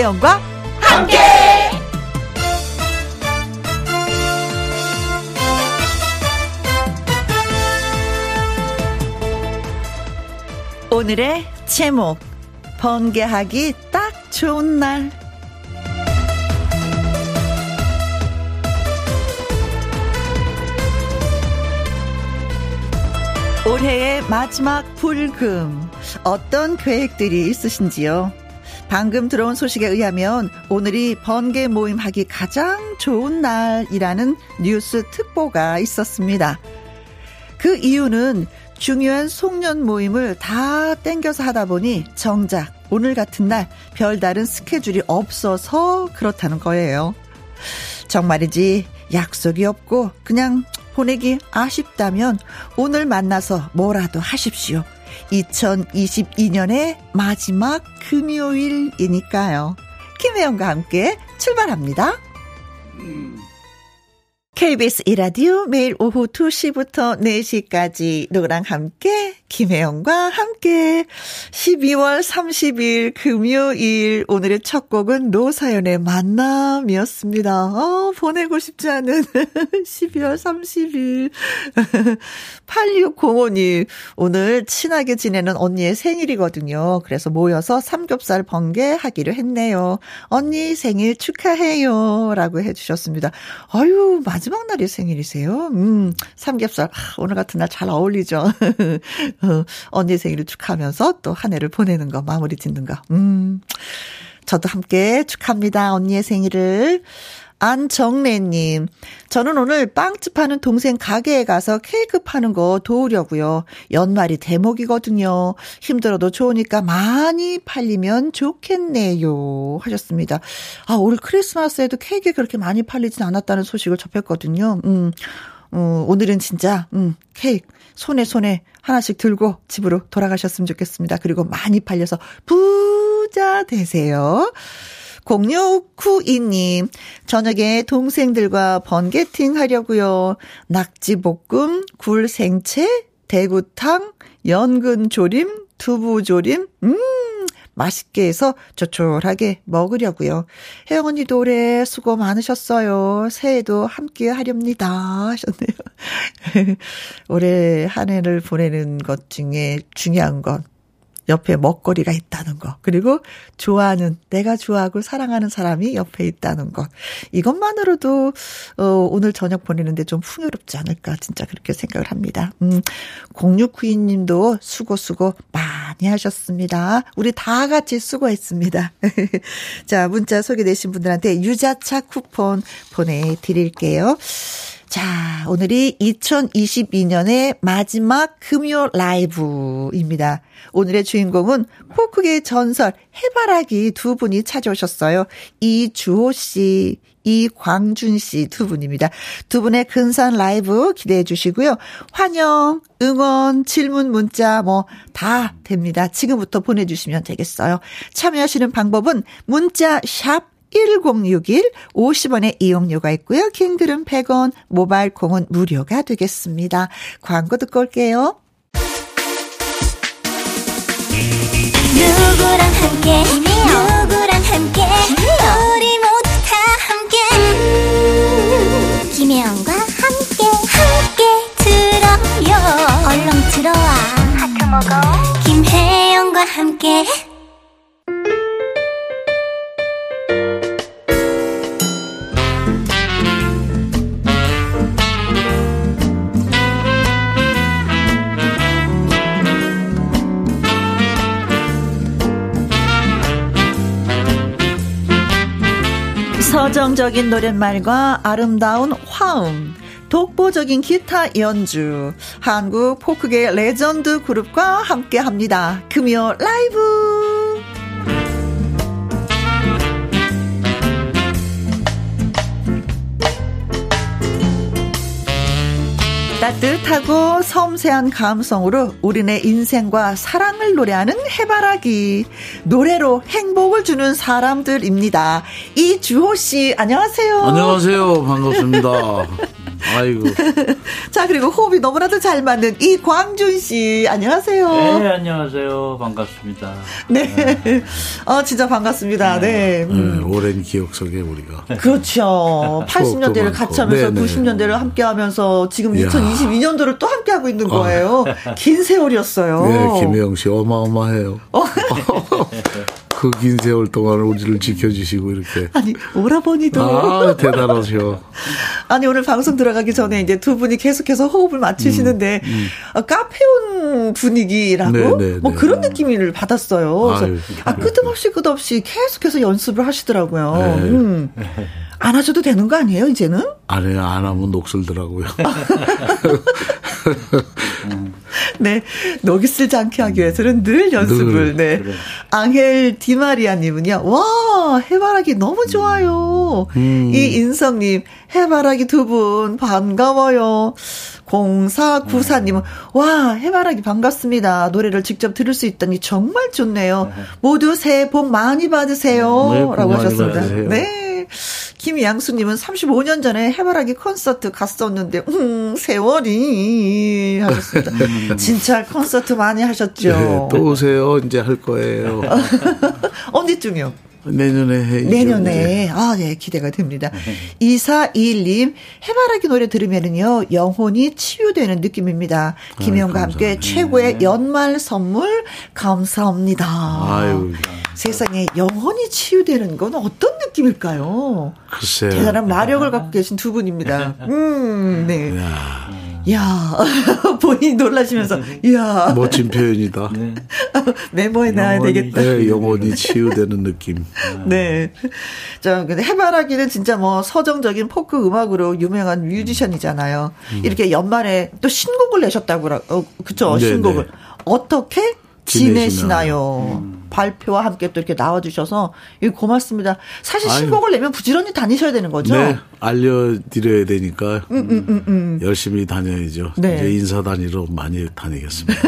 김혜영과 함께. 오늘의 제목 번개하기 딱 좋은 날 올해의 마지막 불금 어떤 계획들이 있으신지요? 방금 들어온 소식에 의하면 오늘이 번개 모임 하기 가장 좋은 날이라는 뉴스 특보가 있었습니다. 그 이유는 중요한 송년 모임을 다 땡겨서 하다 보니 정작 오늘 같은 날 별다른 스케줄이 없어서 그렇다는 거예요. 정말이지 약속이 없고 그냥 보내기 아쉽다면 오늘 만나서 뭐라도 하십시오. 2022년의 마지막 금요일이니까요. 김혜영과 함께 출발합니다. KBS 이라디오 매일 오후 2시부터 4시까지 누구랑 함께 김혜영과 함께 12월 30일 금요일 오늘의 첫 곡은 노사연의 만남이었습니다. 어, 보내고 싶지 않은 12월 30일 8605님 오늘 친하게 지내는 언니의 생일이거든요. 그래서 모여서 삼겹살 번개 하기로 했네요. 언니 생일 축하해요 라고 해주셨습니다. 아유 마지막 날이 생일이세요? 음 삼겹살 아, 오늘 같은 날 잘 어울리죠. 어, 언니 생일을 축하하면서 또 한 해를 보내는 거, 마무리 짓는 거. 음. 저도 함께 축하합니다. 언니의 생일을. 안정래님, 저는 오늘 빵집 하는 동생 가게에 가서 케이크 파는 거 도우려고요. 연말이 대목이거든요. 힘들어도 좋으니까 많이 팔리면 좋겠네요. 하셨습니다. 아, 올 크리스마스에도 케이크 그렇게 많이 팔리진 않았다는 소식을 접했거든요. 음, 어, 오늘은 진짜, 음, 케이크 손에 손에 하나씩 들고 집으로 돌아가셨으면 좋겠습니다. 그리고 많이 팔려서 부자 되세요. 0692님, 저녁에 동생들과 번개팅 하려고요. 낙지볶음, 굴 생채, 대구탕, 연근 조림, 두부 조림, 음, 맛있게 해서 조촐하게 먹으려고요. 혜영 언니도 올해 수고 많으셨어요. 새해도 함께 하렵니다. 하셨네요. 올해 한 해를 보내는 것 중에 중요한 건 옆에 먹거리가 있다는 거. 그리고 좋아하는, 내가 좋아하고 사랑하는 사람이 옆에 있다는 것. 이것만으로도, 어, 오늘 저녁 보내는데 좀 풍요롭지 않을까. 진짜 그렇게 생각을 합니다. 음, 0692 님도 수고, 수고 많이 하셨습니다. 우리 다 같이 수고했습니다. 자, 문자 소개되신 분들한테 유자차 쿠폰 보내드릴게요. 자, 오늘이 2022년의 마지막 금요 라이브입니다. 오늘의 주인공은 포크계의 전설 해바라기 두 분이 찾아오셨어요. 이주호 씨, 이광준 씨 두 분입니다. 두 분의 근사한 라이브 기대해 주시고요. 환영, 응원, 질문, 문자 뭐 다 됩니다. 지금부터 보내주시면 되겠어요. 참여하시는 방법은 문자 샵 1061 50원의 이용료가 있고요. 킹글은 100원, 모바일 콩은 무료가 되겠습니다. 광고 듣고 올게요. 누구랑 함께? 누구랑 함께? 우리 모두 다 함께. 음, 김혜영과 함께. 함께 들어요. 얼렁 들어와. 하트 먹어. 김혜영과 함께 서정적인 노랫말과 아름다운 화음, 독보적인 기타 연주, 한국 포크계 레전드 그룹과 함께 합니다. 금요 라이브! 따뜻하고 섬세한 감성으로 우리네 인생과 사랑을 노래하는 해바라기. 노래로 행복을 주는 사람들입니다. 이주호 씨, 안녕하세요. 안녕하세요. 반갑습니다. 아이고. 자, 그리고 호흡이 너무나도 잘 맞는 이광준 씨. 안녕하세요. 네, 안녕하세요. 반갑습니다. 네. 네. 어, 진짜 반갑습니다. 네. 네. 음. 오랜 기억 속에 우리가. 그렇죠. 80년대를 같이 하면서 네네. 90년대를 함께 하면서 지금 2022년도를 또 함께 하고 있는 거예요. 어. 긴 세월이었어요. 네, 김혜영 씨 어마어마해요. 어. 그긴 세월 동안 우리를 지켜주시고 이렇게. 아니 오라버니도. 아 대단하셔. 아니 오늘 방송 들어가기 전에 이제 두 분이 계속해서 호흡을 맞추시는데 음, 음. 어, 카페온 분위기라고 네, 네, 뭐 네. 그런 느낌을 받았어요. 아유, 아 끝없이 끝없이 계속해서 연습을 하시더라고요. 네. 음. 안 하셔도 되는 거 아니에요, 이제는? 안 해요. 안 하면 녹슬더라고요. 네. 녹이 쓸지 않게 하기 위해서는 늘 연습을, 늘. 네. 그래. 앙헬 디마리아님은요, 와, 해바라기 너무 좋아요. 음. 이 인성님, 해바라기 두 분 반가워요. 0494님은, 와, 해바라기 반갑습니다. 노래를 직접 들을 수 있다니 정말 좋네요. 모두 새해 복 많이 받으세요. 네, 라고 하셨습니다. 받으세요. 네. 김양수님은 35년 전에 해바라기 콘서트 갔었는데, 음, 세월이 하셨습니다. 음. 진짜 콘서트 많이 하셨죠. 네, 또 오세요. 이제 할 거예요. 언제쯤이요? 내년에 해. 내년에. 아, 네, 기대가 됩니다. 2421님, 해바라기 노래 들으면은요, 영혼이 치유되는 느낌입니다. 김영과 함께 최고의 연말 선물 감사합니다. 아유. 세상에 영혼이 치유되는 건 어떤 느낌일까요? 글쎄요. 대단한 마력을 갖고 계신 두 분입니다. 음, 네. 야. 야 본인 놀라시면서, 야 멋진 표현이다. 네. 메모해 놔야 되겠다. 네, 영혼이 치유되는 느낌. 네. 자, 근데 해바라기는 진짜 뭐 서정적인 포크 음악으로 유명한 뮤지션이잖아요. 음. 이렇게 연말에 또 신곡을 내셨다고, 어, 그쵸? 네, 신곡을. 네. 어떻게 지내시나요? 음. 발표와 함께 또 이렇게 나와주셔서 고맙습니다. 사실 신곡을 아유. 내면 부지런히 다니셔야 되는 거죠? 네, 알려드려야 되니까 음, 음, 음, 음. 열심히 다녀야죠. 네. 이제 인사 다니러 많이 다니겠습니다.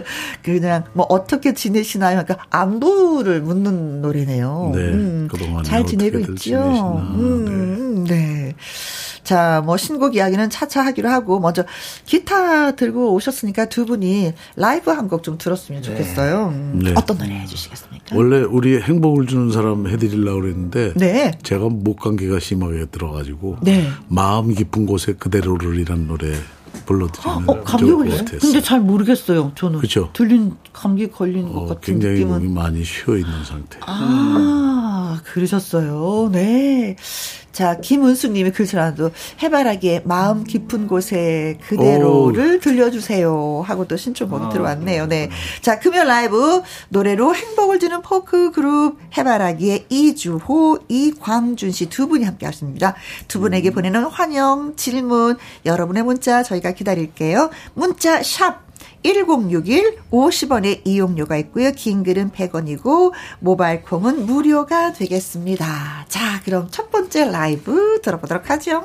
그냥 뭐 어떻게 지내시나요? 그러니까 안부를 묻는 노래네요. 네, 음. 그동안 잘 지내고 있죠. 음, 네. 네. 자, 뭐 신곡 이야기는 차차 하기로 하고 먼저 기타 들고 오셨으니까 두 분이 라이브 한 곡 좀 들었으면 좋겠어요. 음, 네. 어떤 노래 해주시겠습니까? 원래 우리 행복을 주는 사람 해드리려고 그랬는데 네. 제가 목 감기가 심하게 들어가지고 네. 마음 깊은 곳에 그대로를 이란 노래 불러드리면 어, 감기 걸렸어요? 근데 잘 모르겠어요. 저는 그렇죠. 들린 감기 걸린 어, 것 같은 굉장히 느낌은. 몸이 많이 쉬어 있는 상태. 아, 그러셨어요. 네. 자, 김은숙님이 글쓰라도 해바라기의 마음 깊은 곳에 그대로를 오. 들려주세요 하고 또 신청곡이 아, 들어왔네요. 네. 자, 금요 라이브 노래로 행복을 주는 포크 그룹 해바라기의 이주호, 이광준 씨 두 분이 함께 하십니다. 두 분에게 음. 보내는 환영, 질문, 여러분의 문자 저희가 기다릴게요. 문자 샵 1061 50원의 이용료가 있고요. 긴 글은 100원이고 모바일 콩은 무료가 되겠습니다. 자, 그럼 첫 번째 라이브 들어보도록 하죠.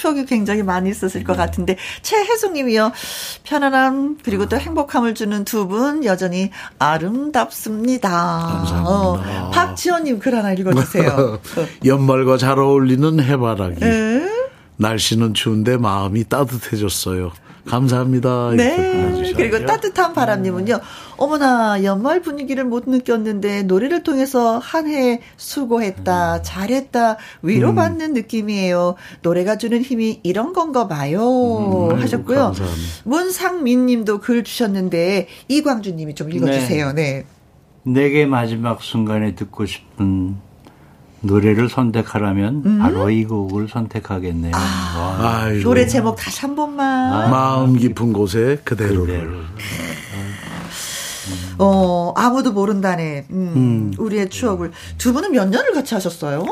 추억이 굉장히 많이 있었을 것 네. 같은데 최혜숙님이요 편안함 그리고 또 행복함을 주는 두 분 여전히 아름답습니다. 감사합니다. 어, 박지원님 글 하나 읽어주세요. 연말과 잘 어울리는 해바라기. 에? 날씨는 추운데 마음이 따뜻해졌어요. 감사합니다. 네. 그리고 따뜻한 바람님은요. 어머나 연말 분위기를 못 느꼈는데 노래를 통해서 한 해 수고했다, 음. 잘했다, 위로받는 음. 느낌이에요. 노래가 주는 힘이 이런 건가 봐요. 음, 하셨고요. 감사합니다. 문상민님도 글 주셨는데 이광주님이 좀 읽어주세요. 네. 네. 내게 마지막 순간에 듣고 싶은 노래를 선택하라면 음? 바로 이 곡을 선택하겠네요. 아, 노래 제목 다시 한 번만. 아, 마음 깊은 곳에 그대로를. 그대로. 어, 아무도 모른다네. 음, 음. 우리의 추억을. 두 분은 몇 년을 같이 하셨어요?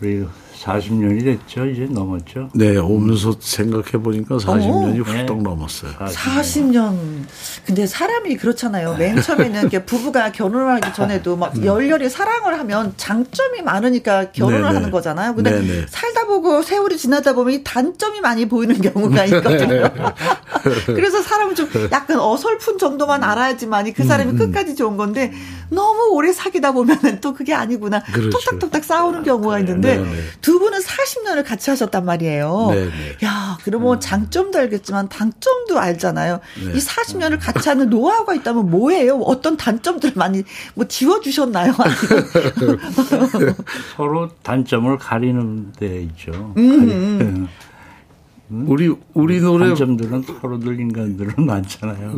우리 40년이 됐죠. 이제 넘었죠. 네, 오면서 생각해 보니까 40년이 오. 훌떡 네. 넘었어요. 40년. 근데 사람이 그렇잖아요. 맨 처음에는 이렇게 부부가 결혼을 하기 전에도 막 음. 열렬히 사랑을 하면 장점이 많으니까 결혼을 네네. 하는 거잖아요. 근데 네네. 살 다 보고 세월이 지나다 보면 이 단점이 많이 보이는 경우가 있거든요. 그래서 사람은 좀 약간 어설픈 정도만 알아야지만 그 사람이 음, 음. 끝까지 좋은 건데 너무 오래 사귀다 보면은 또 그게 아니구나. 그렇죠. 톡탁톡탁 싸우는 경우가 있는데 네 네. 두 분은 40년을 같이 하셨단 말이에요. 네네. 야, 그러면 음. 장점도 알겠지만 단점도 알잖아요. 네. 이 40년을 같이 하는 노하우가 있다면 뭐예요? 어떤 단점들 많이 뭐 지워주셨나요? 서로 단점을 가리는 데 있죠. 음. 우리 우리 노래 단점들은 서로들 인간들은 많잖아요.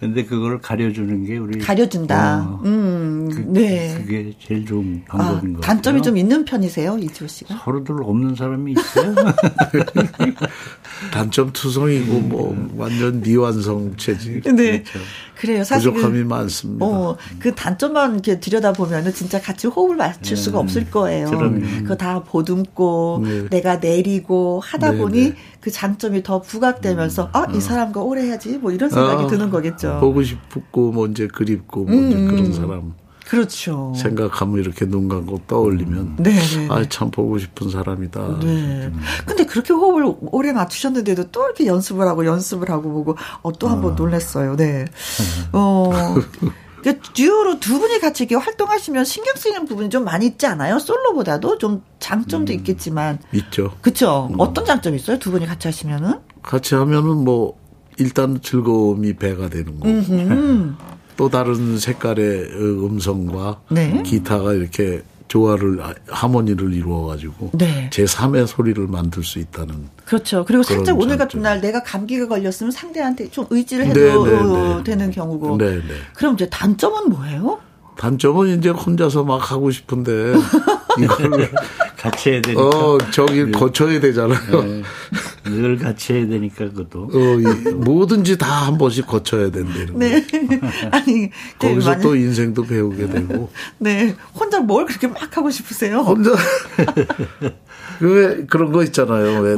근데 그걸 가려주는 게 우리 가려준다. 어, 음, 그, 네. 그게 제일 좋은 방법인 아, 것 단점이 같아요. 좀 있는 편이세요, 이지호 씨가? 서로들 없는 사람이 있어요. 단점 투성이고 뭐 완전 미완성 체질. 네. 그렇죠. 그래요. 사실 부족함이 그, 많습니다. 어, 그 단점만 이렇게 들여다 보면은 진짜 같이 호흡을 맞출 네. 수가 없을 거예요. 그럼. 그거 다 보듬고 네. 내가 내리고 하다 네, 보니 네. 그 장점이 더 부각되면서 음. 아, 이 어. 사람과 오래 해야지 뭐 이런 생각이 아, 드는 거겠죠. 보고 싶고 뭐 이제 그립고 뭐 이제 음, 그런 음. 사람. 그렇죠. 생각하면 이렇게 눈 감고 떠올리면 네, 네, 네. 아참 보고 싶은 사람이다. 네. 근데 그렇게 호흡을 오래 맞추셨는데도 또 이렇게 연습을 하고 연습을 하고 보고 어, 또 한번 아. 놀랐어요. 네. 어. 그 듀오로 두 분이 같이 이렇게 활동하시면 신경 쓰이는 부분이 좀 많이 있지 않아요? 솔로보다도 좀 장점도 음, 있겠지만. 있죠. 그쵸. 음. 어떤 장점이 있어요? 두 분이 같이 하시면은? 같이 하면은 뭐, 일단 즐거움이 배가 되는 거고. 또 다른 색깔의 음성과 네. 기타가 이렇게 조화를 하모니를 이루어 가지고 네. 제 3의 소리를 만들 수 있다는 그렇죠. 그리고 살짝 오늘 같은 날 내가 감기가 걸렸으면 상대한테 좀 의지를 해도 네, 네, 네. 되는 경우고. 네, 네. 그럼 이제 단점은 뭐예요? 단점은 이제 혼자서 막 하고 싶은데 이걸 같이 해야 되니까. 어, 저기 늘, 거쳐야 되잖아요. 네, 늘 같이 해야 되니까 그것도. 어, 이, 뭐든지 다 한 번씩 거쳐야 된다는 네. 아니 거기서 또 인생도 배우게 되고. 네. 혼자 뭘 그렇게 막 하고 싶으세요? 혼자 왜 그런 거 있잖아요. 왜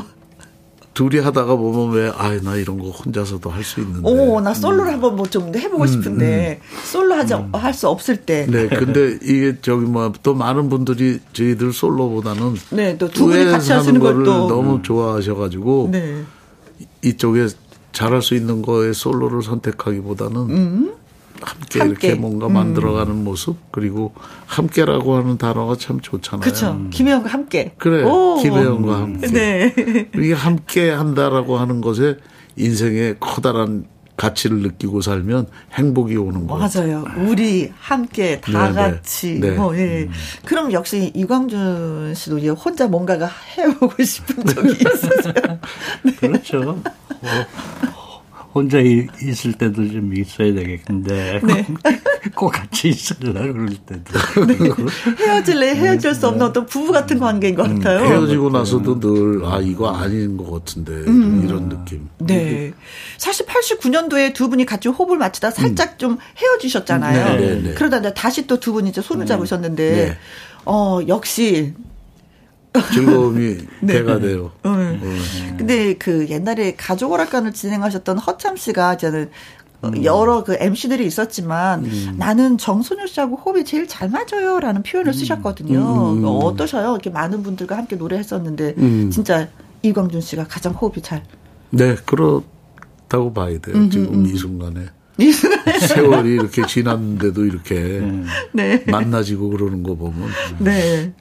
둘이 하다가 보면 왜, 아, 나 이런 거 혼자서도 할 수 있는데. 오, 나 솔로를 음. 한번 뭐좀 해보고 음, 싶은데, 음, 솔로 하자, 음. 할수 없을 때. 네, 근데 이게 저기 뭐, 또 많은 분들이 저희들 솔로보다는. 네, 또 두 분이 같이 하시는 것도. 너무 음. 좋아하셔가지고. 네. 이쪽에 잘할 수 있는 거에 솔로를 선택하기보다는. 음. 함께, 함께, 이렇게 뭔가 음. 만들어가는 모습 그리고 함께라고 하는 단어가 참 좋잖아요. 그렇죠. 김혜영과 함께. 그래. 오. 김혜영과 함께. 네. 이게 함께 한다라고 하는 것에 인생의 커다란 가치를 느끼고 살면 행복이 오는 거예요. 맞아요. 우리 함께 다 네, 네. 같이. 네. 뭐, 예. 음. 그럼 역시 이광준 씨도 이제 혼자 뭔가가 해보고 싶은 적이 있으세요? 네. 그렇죠. 어, 혼자 있을 때도 좀 있어야 되겠는데 네. 꼭 같이 있으려 그럴 때도 네. 헤어질래 헤어질 수 없는 어떤 부부 같은 관계인 것 음, 같아요. 헤어지고 나서도 늘 아 이거 아닌 것 같은데 음. 이런 느낌. 네, 사실 89년도에 두 분이 같이 호흡을 맞추다 살짝 음. 좀 헤어지셨잖아요. 네, 네, 네. 그러다 다시 또 두 분이 이제 손을 음. 잡으셨는데 네. 어 역시 즐거움이 네. 배가 돼요. 네. 네. 근데 그 옛날에 가족 오락관을 진행하셨던 허참 씨가 저는 음. 여러 그 MC들이 있었지만 음. 나는 정소녀 씨하고 호흡이 제일 잘 맞아요라는 표현을 음. 쓰셨거든요. 음. 어떠셔요? 이렇게 많은 분들과 함께 노래했었는데 음. 진짜 이광준 씨가 가장 호흡이 잘. 네, 그렇다고 봐야 돼요. 지금 이 순간에. 세월이 이렇게 지났는데도 이렇게 네. 만나지고 그러는 거 보면 네.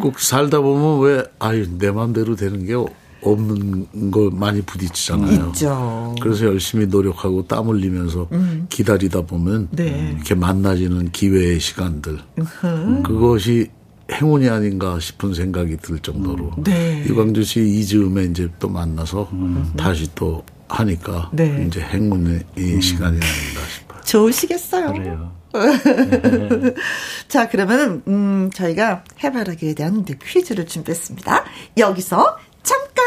꼭 살다 보면 왜 아유 내 마음대로 되는 게 없는 거 많이 부딪히잖아요. 있죠. 그래서 열심히 노력하고 땀 흘리면서 음. 기다리다 보면 네. 이렇게 만나지는 기회의 시간들 으흠. 그것이 행운이 아닌가 싶은 생각이 들 정도로 네. 이광주 씨 이즈음에 이제 또 만나서 음. 다시 또 하니까 네. 이제 행운의 음. 시간이 아닌가 싶어요. 좋으시겠어요. 그래요. 자, 그러면, 음, 저희가 해바라기에 대한 퀴즈를 준비했습니다. 여기서 잠깐!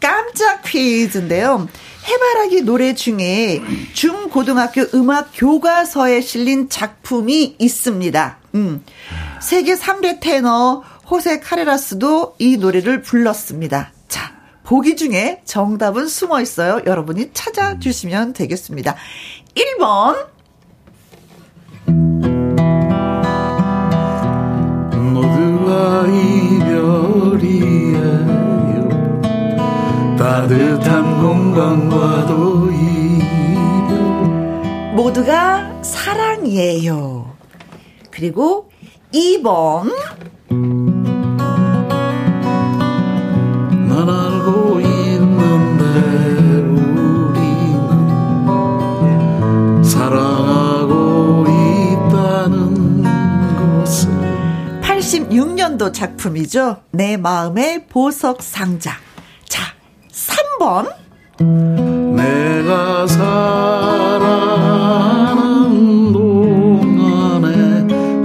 깜짝 퀴즈인데요. 해바라기 노래 중에 중고등학교 음악 교과서에 실린 작품이 있습니다. 음. 세계 3대 테너 호세 카레라스도 이 노래를 불렀습니다. 자, 보기 중에 정답은 숨어 있어요. 여러분이 찾아주시면 되겠습니다. 1번, 모두가 이별이에요. 따뜻한 공간과도 이별. 모두가 사랑이에요. 그리고 2번 난 알고 있 86년도 작품이죠. 내 마음의 보석 상자. 자, 3번. 내가 살아가는 동안에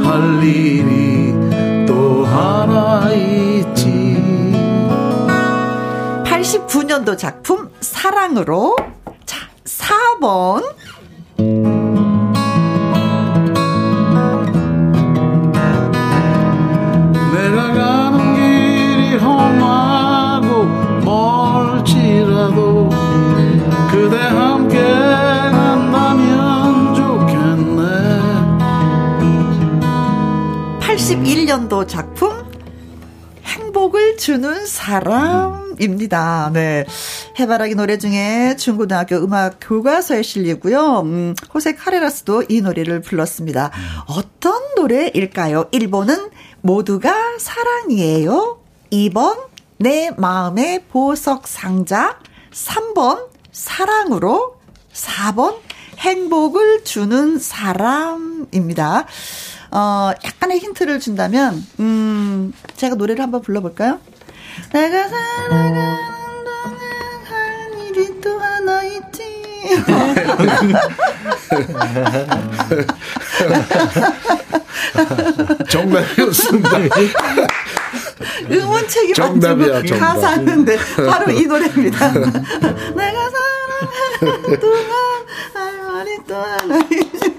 할 일이 또 하나 있지. 89년도 작품 사랑으로. 자, 4번. 81년도 작품 행복을 주는 사람입니다. 네. 해바라기 노래 중에 중고등학교 음악 교과서에 실리고요. 음, 호세 카레라스도 이 노래를 불렀습니다. 어떤 노래일까요? 1번은 모두가 사랑이에요. 2번 내 마음의 보석 상자. 3번 사랑으로. 4번 행복을 주는 사람입니다. 어, 약간의 힌트를 준다면, 음, 제가 노래를 한번 불러볼까요? 내가 살아가는 동안 할 일이 또 하나 있지. 정답이었습니다. 응원 책임 정답이야, 정답. 가사였는데 바로 이 노래입니다. 내가 사랑하는 동안 할 말이 또 하나 있지.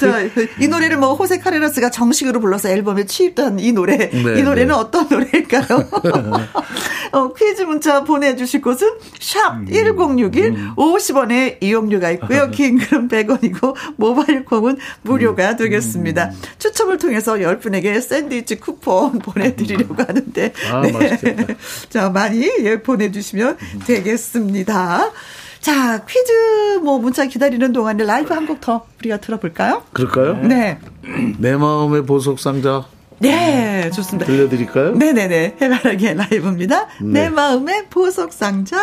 자, 이 노래를 뭐 호세 카레라스가 정식으로 불러서 앨범에 취입한 이 노래. 네, 이 노래는 네. 어떤 노래일까요? 어, 퀴즈 문자 보내주실 곳은 샵 1061, 음. 50원의 이용료가 있고요. 긴 글은 100원이고 모바일 콩은 무료가 음. 되겠습니다. 추첨을 통해서 10분에게 샌드위치 쿠폰 보내드리려고 하는데. 아, 네. 자, 많이 예, 보내주시면 되겠습니다. 자, 퀴즈 뭐 문자 기다리는 동안에 라이브 한 곡 더 우리가 들어볼까요? 그럴까요? 네. 내 마음의 보석 상자. 네, 좋습니다. 들려드릴까요? 네네네. 해바라기의 라이브입니다. 네. 내 마음의 보석 상자.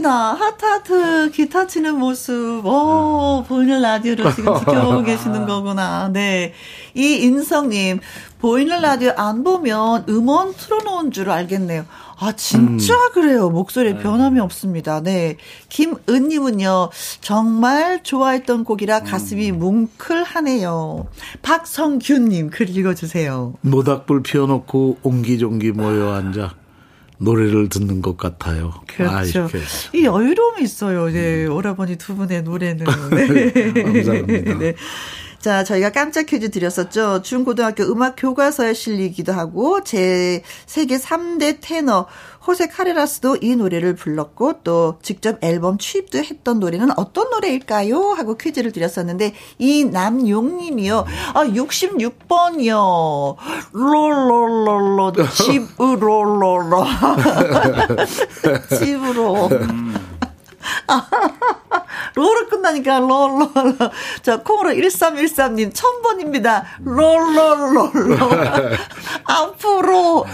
멋지다. 하트하트 기타 치는 모습. 오, 보이는 라디오를 지금 지켜보고 계시는 거구나. 네. 이인성님, 보이는 라디오 안 보면 음원 틀어놓은 줄 알겠네요. 아, 진짜 음. 그래요. 목소리에 네. 변함이 없습니다. 네. 김은님은요, 정말 좋아했던 곡이라 가슴이 음. 뭉클하네요. 박성균님, 글 읽어주세요. 모닥불 피워놓고 옹기종기 모여 앉아 노래를 듣는 것 같아요. 그렇죠. 아, 이 여유로움이 있어요. 네. 음. 오라버니 두 분의 노래는. 네. 감사합니다. 네. 자, 저희가 깜짝 퀴즈 드렸었죠. 중고등학교 음악 교과서에 실리기도 하고 제 세계 3대 테너 호세 카레라스도 이 노래를 불렀고 또 직접 앨범 취입도 했던 노래는 어떤 노래일까요? 하고 퀴즈를 드렸었는데 이 남용님이요. 아 66번이요. 롤롤롤로 집으로 롤로 집으로. 롤로 끝나니까 롤롤. 자, 콩으로 1313님 1000번입니다. 롤롤롤롤. 앞으로,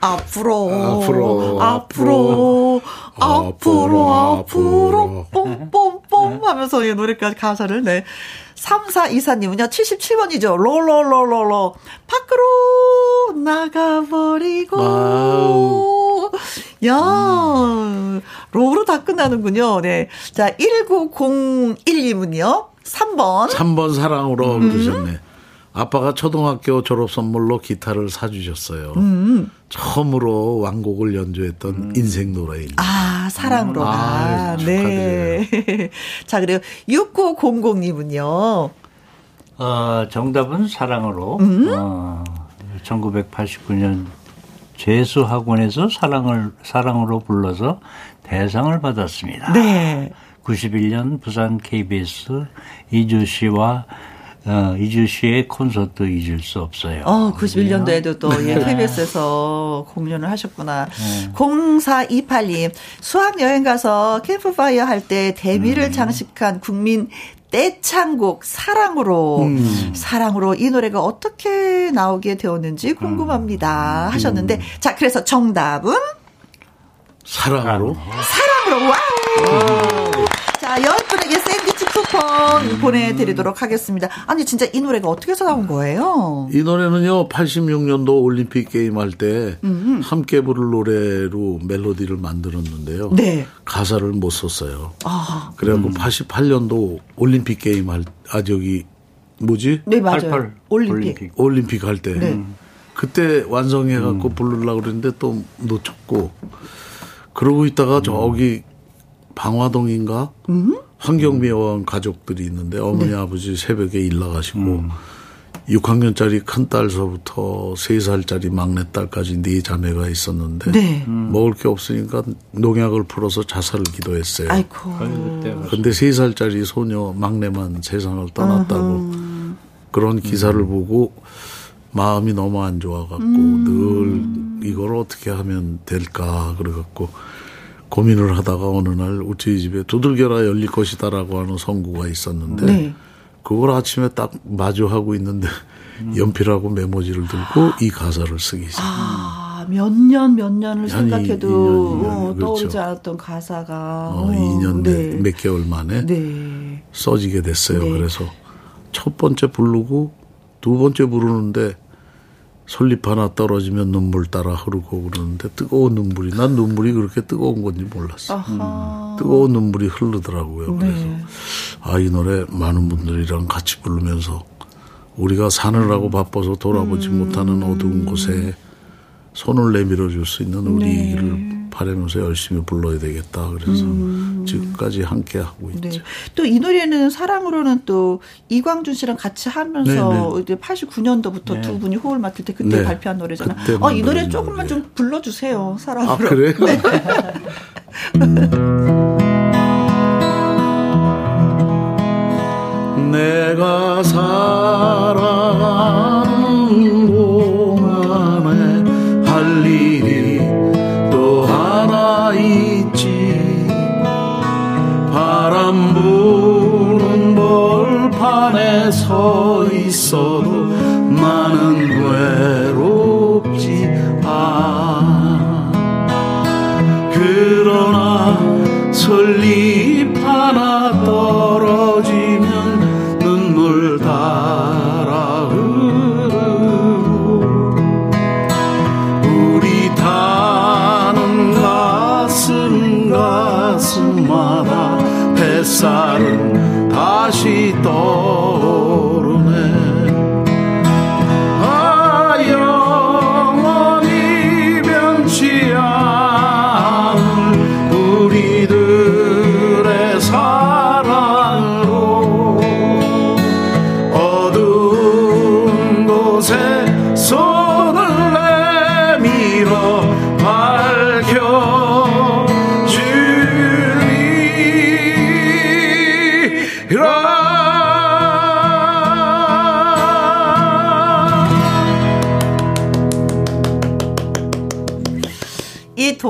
앞으로, 앞으로, 앞으로, 앞으로, 앞으로, 뽕뽕뽕 하면서 이 노래까지 가사를, 네. 3424님은요, 77번이죠. 롤롤롤롤로. 밖으로 나가버리고. 와우. 야, 로로 다 끝나는군요. 네. 자, 1901님은요, 3번. 3번 사랑으로 음. 그러셨네. 아빠가 초등학교 졸업 선물로 기타를 사주셨어요. 음. 처음으로 완곡을 연주했던 음. 인생 노래입니다. 아, 사랑으로. 아, 네. 자, 그리고 6900님은요. 어, 정답은 사랑으로. 음? 어, 1989년 재수학원에서 사랑을, 사랑으로 불러서 대상을 받았습니다. 네. 91년 부산 KBS 이주 씨와 어, 이주 씨의 콘서트 잊을 수 없어요. 어, 91년도에도 또 예, KBS에서 공연을 하셨구나. 네. 0428님, 수학 여행 가서 캠프파이어 할때 대미를 음. 장식한 국민 떼창곡 사랑으로 음. 사랑으로 이 노래가 어떻게 나오게 되었는지 궁금합니다. 음. 하셨는데 자 그래서 정답은? 사랑으로? 사랑으로. 와우 자, 10분에게 샌드위치 쿠폰 음. 보내드리도록 하겠습니다. 아니, 진짜 이 노래가 어떻게 해서 나온 거예요? 이 노래는요, 86년도 올림픽 게임 할 때, 음. 함께 부를 노래로 멜로디를 만들었는데요. 네. 가사를 못 썼어요. 아. 그래갖고 음. 88년도 올림픽 게임 할, 아, 저기, 뭐지? 네, 맞아요. 88. 올림픽. 올림픽, 올림픽 할 때. 네. 그때 완성해갖고 음. 부르려고 그랬는데 또 놓쳤고, 그러고 있다가 저기 방화동인가 음? 환경미화원 가족들이 있는데 어머니 네. 아버지 새벽에 일 나가시고 음. 6학년짜리 큰 딸서부터 3살짜리 막내딸까지 네 자매가 있었는데 네. 음. 먹을 게 없으니까 농약을 풀어서 자살을 기도했어요. 아이고. 근데 3살짜리 소녀 막내만 세상을 떠났다고 uh-huh. 그런 기사를 음. 보고 마음이 너무 안 좋아 갖고 음. 늘 이걸 어떻게 하면 될까 그래 갖고 고민을 하다가 어느 날 우리 집에 두들겨라 열릴 것이다라고 하는 성구가 있었는데 네. 그걸 아침에 딱 마주하고 있는데 음. 연필하고 메모지를 들고 이 가사를 쓰기 시작. 아, 몇 년, 몇 년을 생각해도 2년, 2년, 어, 그렇죠. 떠오르지 않았던 가사가. 어, 2년 네. 몇, 개월 만에 네. 써지게 됐어요. 네. 그래서 첫 번째 부르고 두 번째 부르는데 솔잎 하나 떨어지면 눈물 따라 흐르고 그러는데 뜨거운 눈물이 난 눈물이 그렇게 뜨거운 건지 몰랐어. 음. 뜨거운 눈물이 흐르더라고요. 네. 그래서 아이 노래 많은 분들이랑 같이 부르면서 우리가 사느라고 바빠서 돌아보지 음. 못하는 어두운 곳에 손을 내밀어 줄 수 있는 우리를 네. 바라면서 열심히 불러야 되겠다. 그래서 음. 지금까지 함께 하고 있죠. 네. 또이 노래는 사랑으로는 또 이광준 씨랑 같이 하면서 네 네. 89년도부터 네. 두 분이 호흡을 맡을 때 그때 네. 발표한 노래잖아. 어, 이 노래 조금만 좀 불러주세요. 사랑으로. 아, 그래요? 네. 내가 살아 서 있어도 나는 외롭지 않아. 그러나 설립하나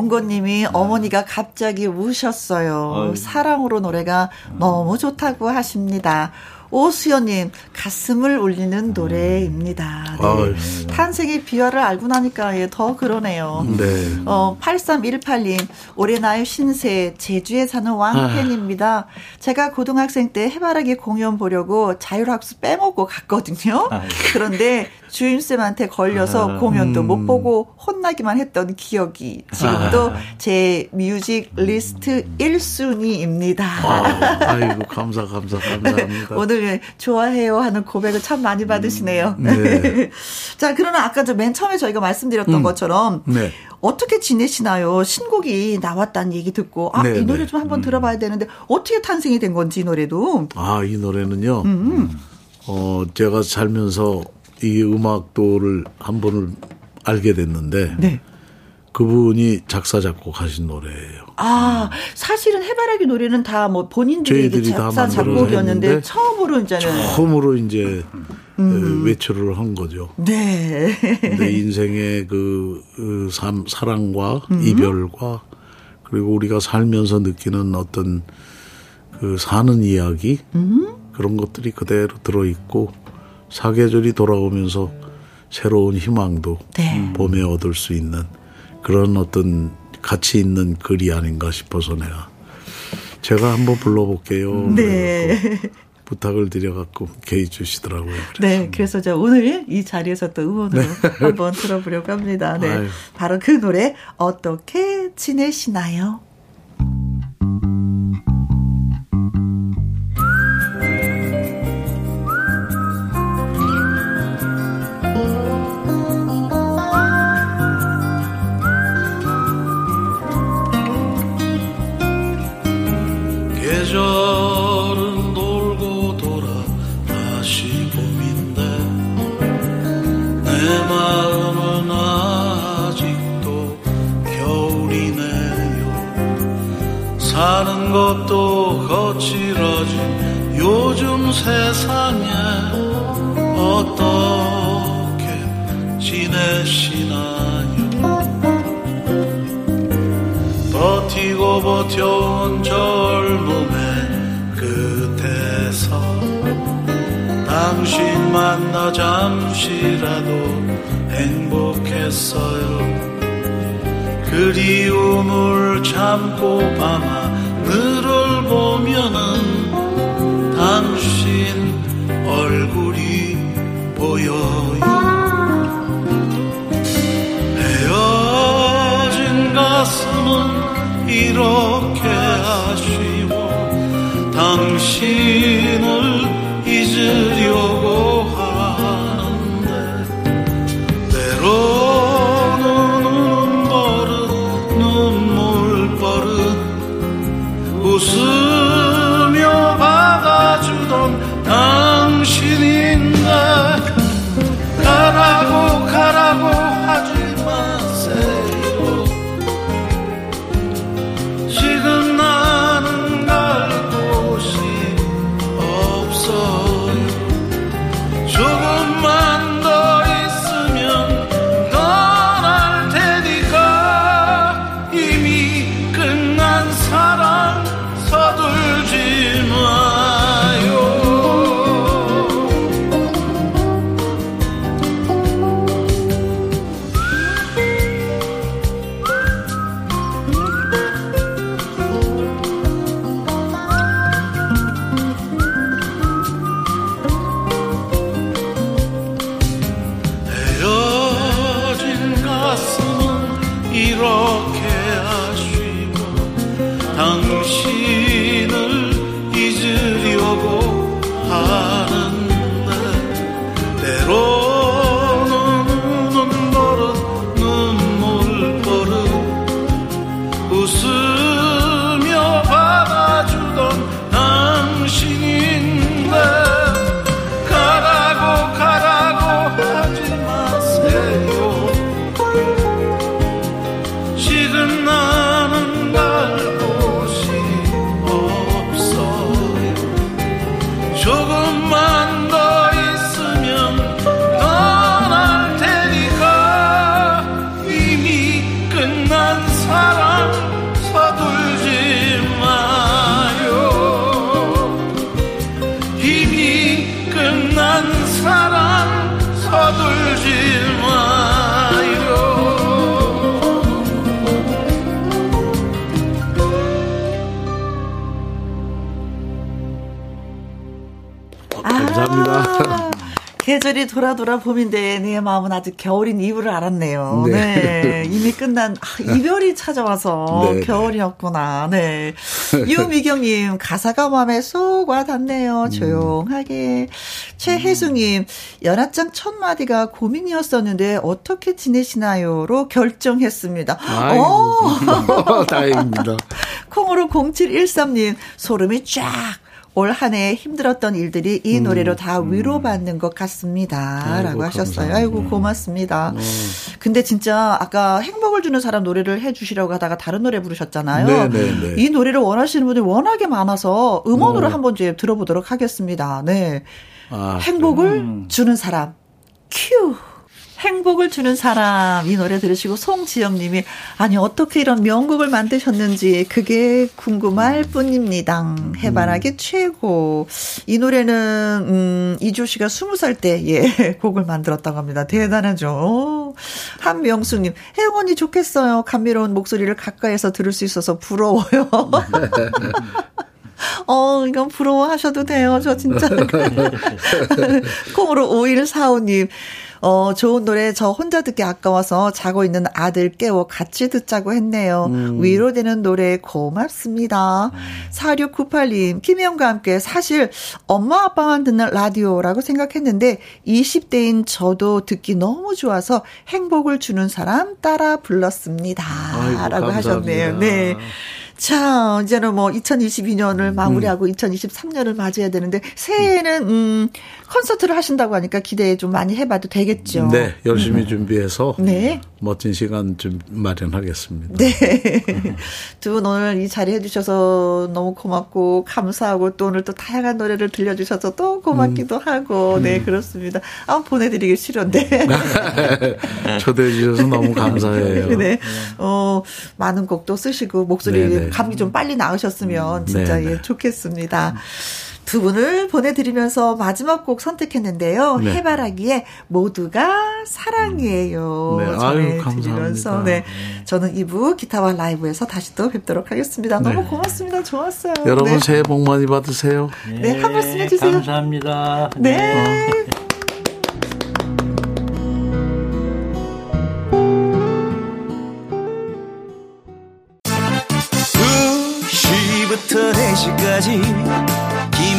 동고님이 어머니가 갑자기 우셨어요. 어이. 사랑으로 노래가 너무 좋다고 하십니다. 오수연님 가슴을 울리는 노래입니다. 네. 탄생의 비화를 알고 나니까 예, 더 그러네요. 네. 어 8318님 올해 나의 신세 제주에 사는 왕팬입니다. 아. 제가 고등학생 때 해바라기 공연 보려고 자율학습 빼먹고 갔거든요. 아. 그런데 주임쌤한테 걸려서 아. 공연도 음. 못 보고 혼나기만 했던 기억이 지금도 아. 제 뮤직 리스트 1순위입니다. 아, 이고 감사 감사 감사합니다. 오늘 예, 좋아해요 하는 고백을 참 많이 받으시네요. 음, 네. 자, 그러나 아까 저 맨 처음에 저희가 말씀드렸던 음, 것처럼 네. 어떻게 지내시나요? 신곡이 나왔다는 얘기 듣고 아, 네, 이 노래 네. 좀 한번 음. 들어봐야 되는데 어떻게 탄생이 된 건지 이 노래도. 아, 이 노래는요. 음. 어, 제가 살면서 이 음악도를 한 번을 알게 됐는데 네. 그분이 작사 작곡하신 노래예요. 아 사실은 해바라기 노래는 다 뭐 본인들이 작사 작곡이었는데 처음으로 이제는 처음으로 이제 음. 외출을 한 거죠. 네. 근데 인생의 그, 그 삶, 사랑과 음. 이별과 그리고 우리가 살면서 느끼는 어떤 그 사는 이야기 음. 그런 것들이 그대로 들어 있고 사계절이 돌아오면서 새로운 희망도 네. 봄에 얻을 수 있는 그런 어떤 가치 있는 글이 아닌가 싶어서 내가 제가 한번 불러볼게요. 네. 부탁을 드려갖고 개의 주시더라고요. 그래서. 네, 그래서 저 오늘 이 자리에서 또 음원으로 네. 한번 들어보려고 합니다. 네, 아유. 바로 그 노래 어떻게 지내시나요? 거칠어진 요즘 세상에 어떻게 지내시나요 버티고 버텨온 젊음에 당신 만나 잠시라도 행복했어요. 그리움을 참고 밤하 늘을 보면은 당신 얼굴이 보여요. 헤어진 가슴은 이렇게 아쉬워 당신을 잊으려고 봄인데 내 마음은 아직 겨울인 이유를 알았네요. 네. 네. 이미 끝난 아, 이별이 찾아와서 네. 겨울이었구나. 네. 유미경님 가사가 마음에 쏙 와닿네요. 음. 조용하게. 최혜수님 연하장 첫 마디가 고민이었었는데 어떻게 지내시나요?로 결정했습니다. 아이고, 어. 다행입니다. 콩으로 0713님 소름이 쫙 올 한 해 힘들었던 일들이 이 음, 노래로 다 음. 위로받는 것 같습니다. 아이고, 라고 하셨어요. 감사합니다. 아이고, 고맙습니다. 음. 근데 진짜 아까 행복을 주는 사람 노래를 해주시라고 하다가 다른 노래 부르셨잖아요. 네네네. 네, 네. 이 노래를 원하시는 분들이 워낙에 많아서 음원으로 어. 한번 이제 들어보도록 하겠습니다. 네. 아, 행복을 음. 주는 사람. 큐. 행복을 주는 사람 이 노래 들으시고 송지영 님이 아니 어떻게 이런 명곡을 만드셨는지 그게 궁금할 뿐입니다. 해바라기 음. 최고. 이 노래는 음 이조 씨가 스무 살때 예, 곡을 만들었다고 합니다. 대단하죠. 한명수 님 혜원이 좋겠어요. 감미로운 목소리를 가까이서 들을 수 있어서 부러워요. 어, 이건 부러워하셔도 돼요. 저 진짜. 콩으로 5145님. 어, 좋은 노래 저 혼자 듣기 아까워서 자고 있는 아들 깨워 같이 듣자고 했네요. 음. 위로되는 노래 고맙습니다. 음. 4698님, 김혜영과 함께 사실 엄마 아빠만 듣는 라디오라고 생각했는데 20대인 저도 듣기 너무 좋아서 행복을 주는 사람 따라 불렀습니다. 아이고, 라고 감사합니다. 하셨네요. 네. 자, 이제는 뭐 2022년을 마무리하고 음. 2023년을 맞이해야 되는데 새해에는 음 콘서트를 하신다고 하니까 기대 좀 많이 해봐도 되겠죠. 네, 열심히 음. 준비해서 네. 멋진 시간 좀 마련하겠습니다. 네. 두 분 오늘 이 자리 해 주셔서 너무 고맙고 감사하고 또 오늘 또 다양한 노래를 들려주셔서 또 고맙기도 음. 하고 네 음. 그렇습니다. 아 보내드리기 싫은데 초대해 주셔서 너무 감사해요. 네, 어 많은 곡도 쓰시고 목소리 네네. 감기 좀 빨리 나으셨으면 진짜 예, 좋겠습니다. 두 분을 보내드리면서 마지막 곡 선택했는데요. 네. 해바라기에 모두가 사랑이에요. 네. 전해드리면서 네. 저는 2부 기타와 라이브에서 다시 또 뵙도록 하겠습니다. 네. 너무 고맙습니다. 좋았어요. 여러분 네. 새해 복 많이 받으세요. 네, 한 말씀 해주세요. 감사합니다. 네. 네. 2시부터 4시까지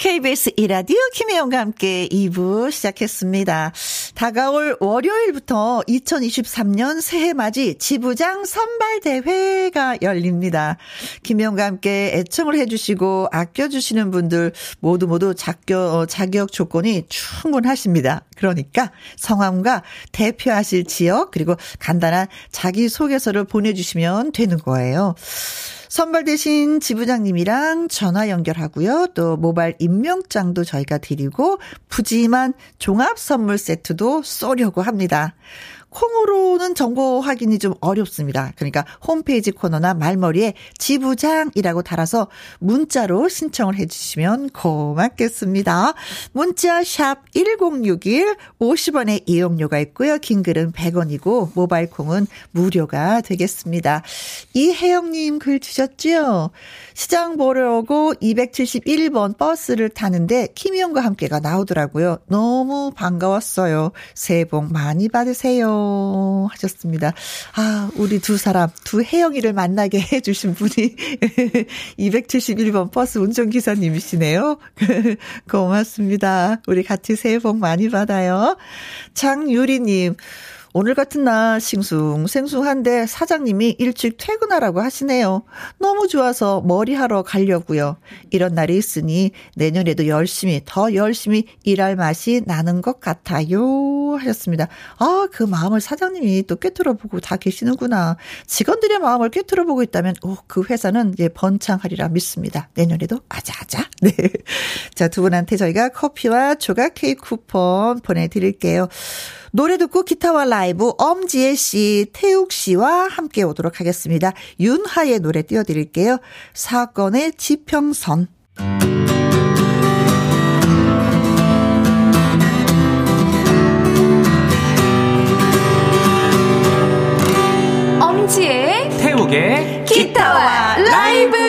KBS 이라디오 김혜영과 함께 2부 시작했습니다. 다가올 월요일부터 2023년 새해 맞이 지부장 선발대회가 열립니다. 김혜영과 함께 애청을 해주시고 아껴주시는 분들 모두 모두 자격, 자격 조건이 충분하십니다. 그러니까 성함과 대표하실 지역 그리고 간단한 자기소개서를 보내주시면 되는 거예요. 선발 대신 지부장님이랑 전화 연결하고요. 또 모바일 임명장도 저희가 드리고 푸짐한 종합 선물 세트도 쏘려고 합니다. 콩으로는 정보 확인이 좀 어렵습니다. 그러니까 홈페이지 코너나 말머리에 지부장이라고 달아서 문자로 신청을 해 주시면 고맙겠습니다. 문자 샵 1061, 50원의 이용료가 있고요. 긴 글은 100원이고 모바일 콩은 무료가 되겠습니다. 이혜영 님 글 주셨죠? 시장 보려고 271번 버스를 타는데 김희영과 함께가 나오더라고요. 너무 반가웠어요. 새해 복 많이 받으세요. 하셨습니다. 아, 우리 두 사람, 두 혜영이를 만나게 해주신 분이 271번 버스 운전기사님이시네요. 고맙습니다. 우리 같이 새해 복 많이 받아요. 장유리님, 오늘 같은 날 싱숭 생숭한데 사장님이 일찍 퇴근하라고 하시네요. 너무 좋아서 머리하러 가려고요. 이런 날이 있으니 내년에도 열심히 더 열심히 일할 맛이 나는 것 같아요. 하셨습니다. 아, 그 마음을 사장님이 또 꿰뚫어 보고 다 계시는구나. 직원들의 마음을 꿰뚫어 보고 있다면 오, 그 회사는 이제 번창하리라 믿습니다. 내년에도 아자아자. 네. 자, 두 분한테 저희가 커피와 조각 케이크 쿠폰 보내 드릴게요. 노래 듣고 기타와 라이브 엄지혜 씨, 태욱 씨와 함께 오도록 하겠습니다. 윤하의 노래 띄워드릴게요. 사건의 지평선. 엄지의 태욱의 기타와 라이브.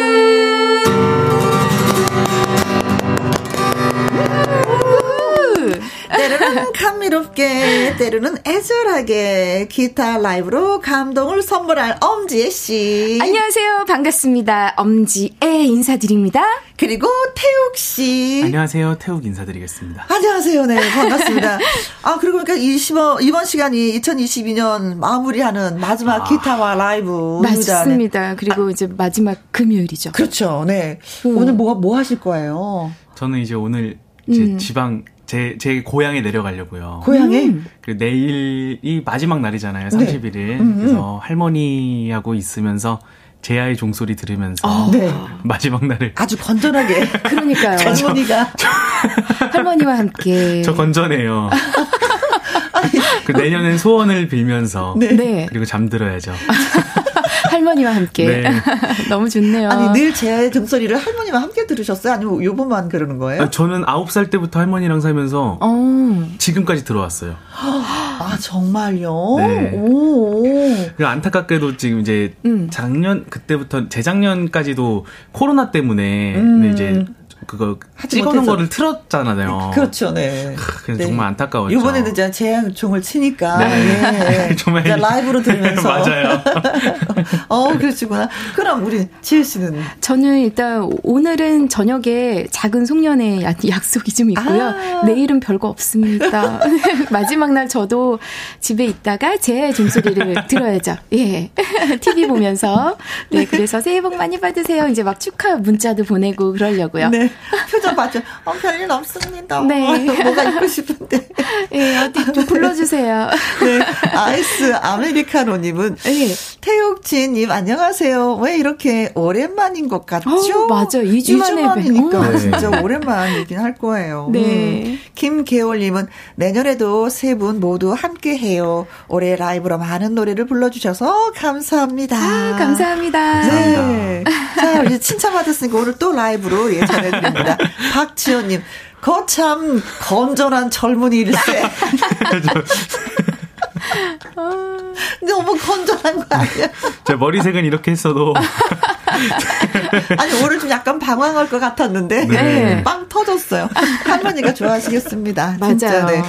감미롭게, 때로는 애절하게 기타 라이브로 감동을 선물할 엄지혜 씨. 안녕하세요. 반갑습니다. 엄지애 인사드립니다. 그리고 태욱 씨. 안녕하세요. 태욱 인사드리겠습니다. 안녕하세요. 네, 반갑습니다. 아, 그리고 그러니까 20, 이번 시간이 2022년 마무리하는 마지막 아, 기타와 라이브. 맞습니다. 그리고 이제 마지막 금요일이죠. 그렇죠. 네. 음. 오늘 뭐가, 뭐 하실 거예요? 저는 이제 오늘 제 음. 지방 제, 제 고향에 내려가려고요. 고향에? 음. 그 내일이 마지막 날이잖아요. 31일. 네. 음, 음. 그래서 할머니하고 있으면서 제아의 종소리 들으면서 아, 네. 마지막 날을 아주 건전하게 그러니까요. 할머니가 할머니와 함께 저 건전해요. 그 내년엔 소원을 빌면서 네. 네. 그리고 잠들어야죠. 할머니와 함께. 네. 너무 좋네요. 아니, 늘 제 등소리를 할머니와 함께 들으셨어요? 아니면 요번만 그러는 거예요? 아, 저는 9살 때부터 할머니랑 살면서 어. 지금까지 들어왔어요. 아, 정말요? 네. 오. 안타깝게도 지금 이제 음. 작년, 그때부터 재작년까지도 코로나 때문에 음. 이제 그거 찍어놓은 거를 틀었잖아요. 그렇죠, 네. 그래서 네. 정말 안타까웠죠. 이번에는 이제 제한 종을 치니까 네. 예. 정말 라이브로 들으면서 맞아요. 어, 그러시구나. 그럼 우리 지혜 씨는 저는 일단 오늘은 저녁에 작은 송년회 약속이 좀 있고요. 아~ 내일은 별거 없습니다. 마지막 날 저도 집에 있다가 제 종소리를 들어야죠. 예. TV 보면서 네, 그래서 새해 복 많이 받으세요. 이제 막 축하 문자도 보내고 그러려고요. 네. 표정 봤죠? 어, 별일 없습니다. 네. 뭐가 입고 싶은데. 예, 어디 좀 불러주세요. 네. 아이스 아메리카노님은 네. 태욱진님 안녕하세요. 왜 이렇게 오랜만인 것 같죠? 어, 맞아. 2주, 2주 만에 만이니까 어. 진짜 오랜만이긴 할 거예요. 네. 음. 김계월님은 내년에도 세 분 모두 함께 해요. 올해 라이브로 많은 노래를 불러주셔서 감사합니다. 아, 감사합니다. 네. 자, 이제 칭찬받았으니까 오늘 또 라이브로 예, 전 해드립니다. 박지현님, 거참 건전한 젊은이일세. 너무 건전한 거 아니야? 제 머리색은 이렇게 했어도. 아니, 오늘 좀 약간 방황할 것 같았는데. 네. 빵 터졌어요. 할머니가 좋아하시겠습니다. 맞아요. 진짜, 네.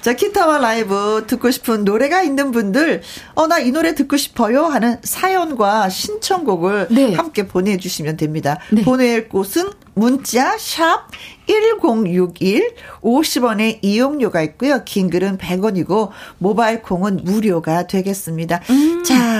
자, 기타와 라이브 듣고 싶은 노래가 있는 분들, 어, 나 이 노래 듣고 싶어요 하는 사연과 신청곡을 네. 함께 보내주시면 됩니다. 네. 보낼 곳은 문자 샵 1061, 50원의 이용료가 있고요. 긴 글은 100원이고 모바일 콩은 무료가 되겠습니다. 음. 자,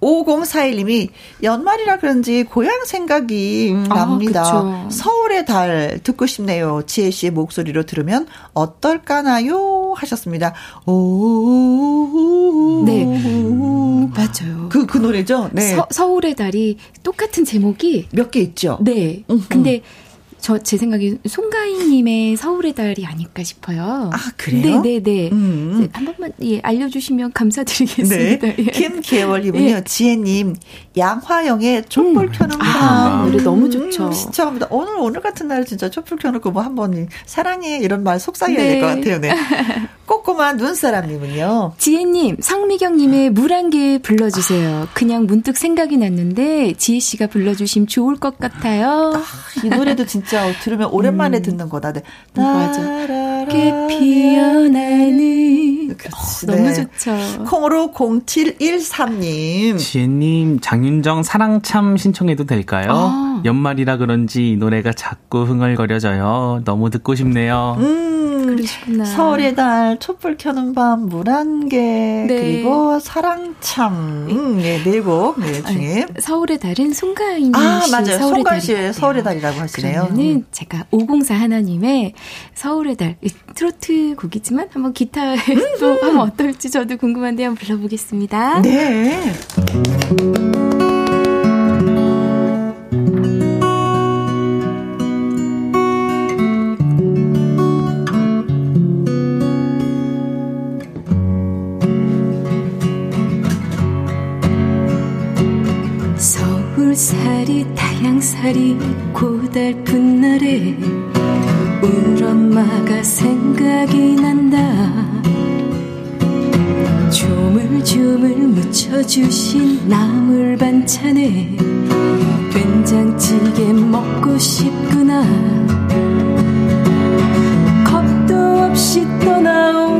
5041님이 연말이라 그런지 고향 생각이 아, 납니다. 아, 서울의 달 듣고 싶네요. 지혜 씨의 목소리로 들으면 어떨까나요? 하셨습니다. 오. 네. 맞아요. 그, 그 노래죠? 네. 서, 서울의 달이 똑같은 제목이 몇 개 있죠? 네. 근데 저 제 생각에 송가인님의 서울의 달이 아닐까 싶어요. 아 그래요? 네네네. 네, 네. 음. 한 번만 예 알려주시면 감사드리겠습니다. 네. 예. 김계월님은요. 예. 지혜님 양화영의 촛불 음. 켜는 밤 아, 노래 너무 좋죠. 음, 신청합니다. 오늘 오늘 같은 날 진짜 촛불 켜놓고 뭐 한번 사랑해 이런 말 속삭여야 네. 될것 같아요. 네. 꼬꼬마 눈사람님은요. 지혜님 성미경님의 물안개 불러주세요. 그냥 문득 생각이 났는데 지혜 씨가 불러주시면 좋을 것 같아요. 아, 이 노래도 진짜. 진짜 들으면 오랜만에 음. 듣는 거다. 네. 맞아. 피어나는 어, 너무 네. 좋죠. 콩으로 0713님. 지혜님, 장윤정 사랑참 신청해도 될까요? 아. 연말이라 그런지 이 노래가 자꾸 흥얼거려져요. 너무 듣고 싶네요. 음. 그러시구나. 서울의 달, 촛불 켜는 밤, 물한 개, 네. 그리고 사랑참, 음, 네, 네곡 네, 중에. 서울의 달은 송가인 아, 씨. 맞아요. 서울의 송가 씨의 서울의 달이라고 하시네요. 그러면은 음. 제가 504 하나님의 서울의 달, 트로트 곡이지만 한번 기타로 음. 하면 어떨지 저도 궁금한데 한번 불러보겠습니다. 네. 서울살이 타양살이 고달픈 날에 우리 엄마가 생각이 난다. 조물조물 묻혀주신 나물 반찬에 된장찌개 먹고 싶구나. 겁도 없이 떠나온